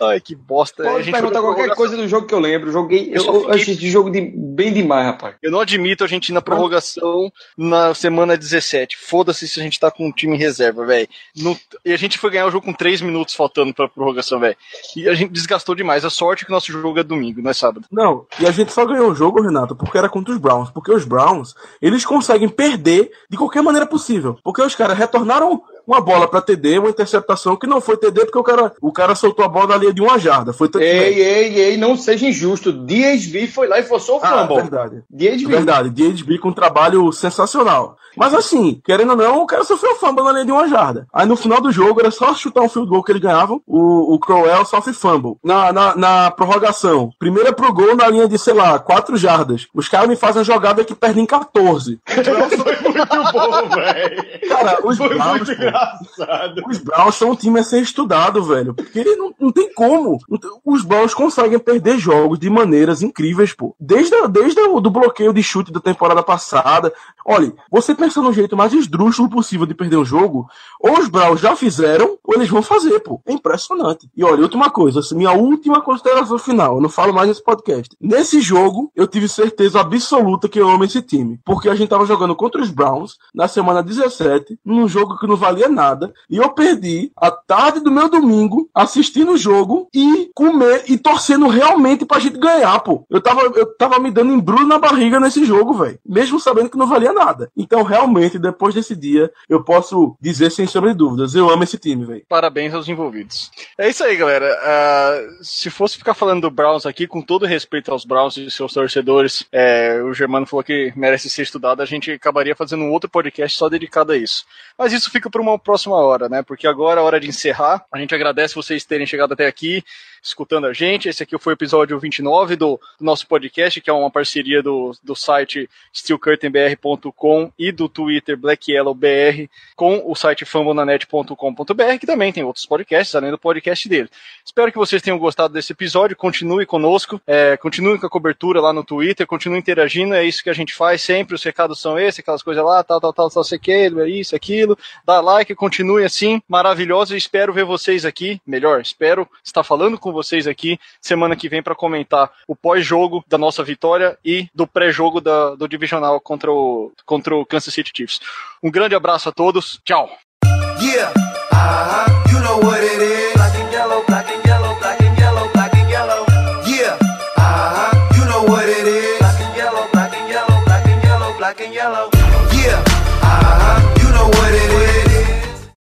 Ai, que bosta. A Pode gente perguntar qualquer coisa do jogo que eu lembro. Joguei. Eu Eu, fiquei- assisti jogo de, bem demais, rapaz. Eu não admito a gente ir na prorrogação na semana 17. Foda-se se a gente tá com um time em reserva, velho. No- E a gente foi ganhar o jogo com 3 minutos faltando pra prorrogação, velho. E a gente desgastou demais. A sorte é que o nosso jogo é domingo, não é sábado. Não, e a gente só ganhou o jogo, Renato, porque era contra os Browns. Porque os Browns, eles conseguem perder de qualquer maneira possível. Porque os caras retornaram uma bola pra TD, uma interceptação que não foi TD porque o cara, o cara soltou a bola da linha de uma jarda. Foi touchback. Ei, ei, ei, não seja injusto. DSB foi lá e forçou o Ah, fumble. verdade. DSB. Verdade, DHB com um trabalho sensacional. Mas assim, querendo ou não, o cara sofreu fumble na linha de uma jarda. Aí no final do jogo era só chutar um field goal que eles ganhavam. O, o Crowell sofre fumble. Na, na, na prorrogação, primeira pro gol na linha de, sei lá, 4 jardas. Os caras me fazem a jogada que perdem 14. Foi muito bom, velho. Cara, os Foi Browns, pô, os Browns são um time a ser estudado, velho. Porque não, não tem como. Tem- Os Browns conseguem perder jogos de maneiras incríveis, pô. Desde, desde o do bloqueio de chute da temporada passada. Olha, você pensa no jeito mais esdrúxulo possível de perder um jogo, ou os Browns já fizeram, ou eles vão fazer, pô. É impressionante. E olha, última coisa, minha última consideração final, eu não falo mais nesse podcast. Nesse jogo, eu tive certeza absoluta que eu amo esse time. Porque a gente tava jogando contra os Browns na semana 17, num jogo que não valia nada, e eu perdi a tarde do meu domingo assistindo o jogo e comer e torcendo realmente pra gente ganhar, pô. Eu tava, eu tava me dando embrulho na barriga nesse jogo, velho. Mesmo sabendo que não valia nada. Então, realmente, depois desse dia, eu posso dizer sem sombra de dúvidas, eu amo esse time, velho. Parabéns aos envolvidos. É isso aí, galera. Uh, se fosse ficar falando do Browns aqui, com todo respeito aos Browns e seus torcedores, é, o Germano falou que merece ser estudado, a gente acabaria fazendo um outro podcast só dedicado a isso. Mas isso fica para uma próxima hora, né? Porque agora é hora de encerrar. A gente agradece vocês terem chegado até aqui, escutando a gente. Esse aqui foi o episódio 29 do, do nosso podcast, que é uma parceria do, do site steelcurtainbr.com e do Twitter BlackYellowBR com o site fambonanet.com.br, que também tem outros podcasts, além do podcast dele. Espero que vocês tenham gostado desse episódio. Continue conosco, é, continue com a cobertura lá no Twitter, continue interagindo. É isso que a gente faz sempre. Os recados são esses, aquelas coisas lá, tal, tal, tal, tal, sei que, é isso, aquilo. Dá like, continue assim, maravilhoso. Espero ver vocês aqui, melhor, espero estar falando com vocês aqui semana que vem para comentar o pós-jogo da nossa vitória e do pré-jogo do divisional contra o, contra o Kansas City Chiefs. Um grande abraço a todos. Tchau. Yeah. Uh-huh. You know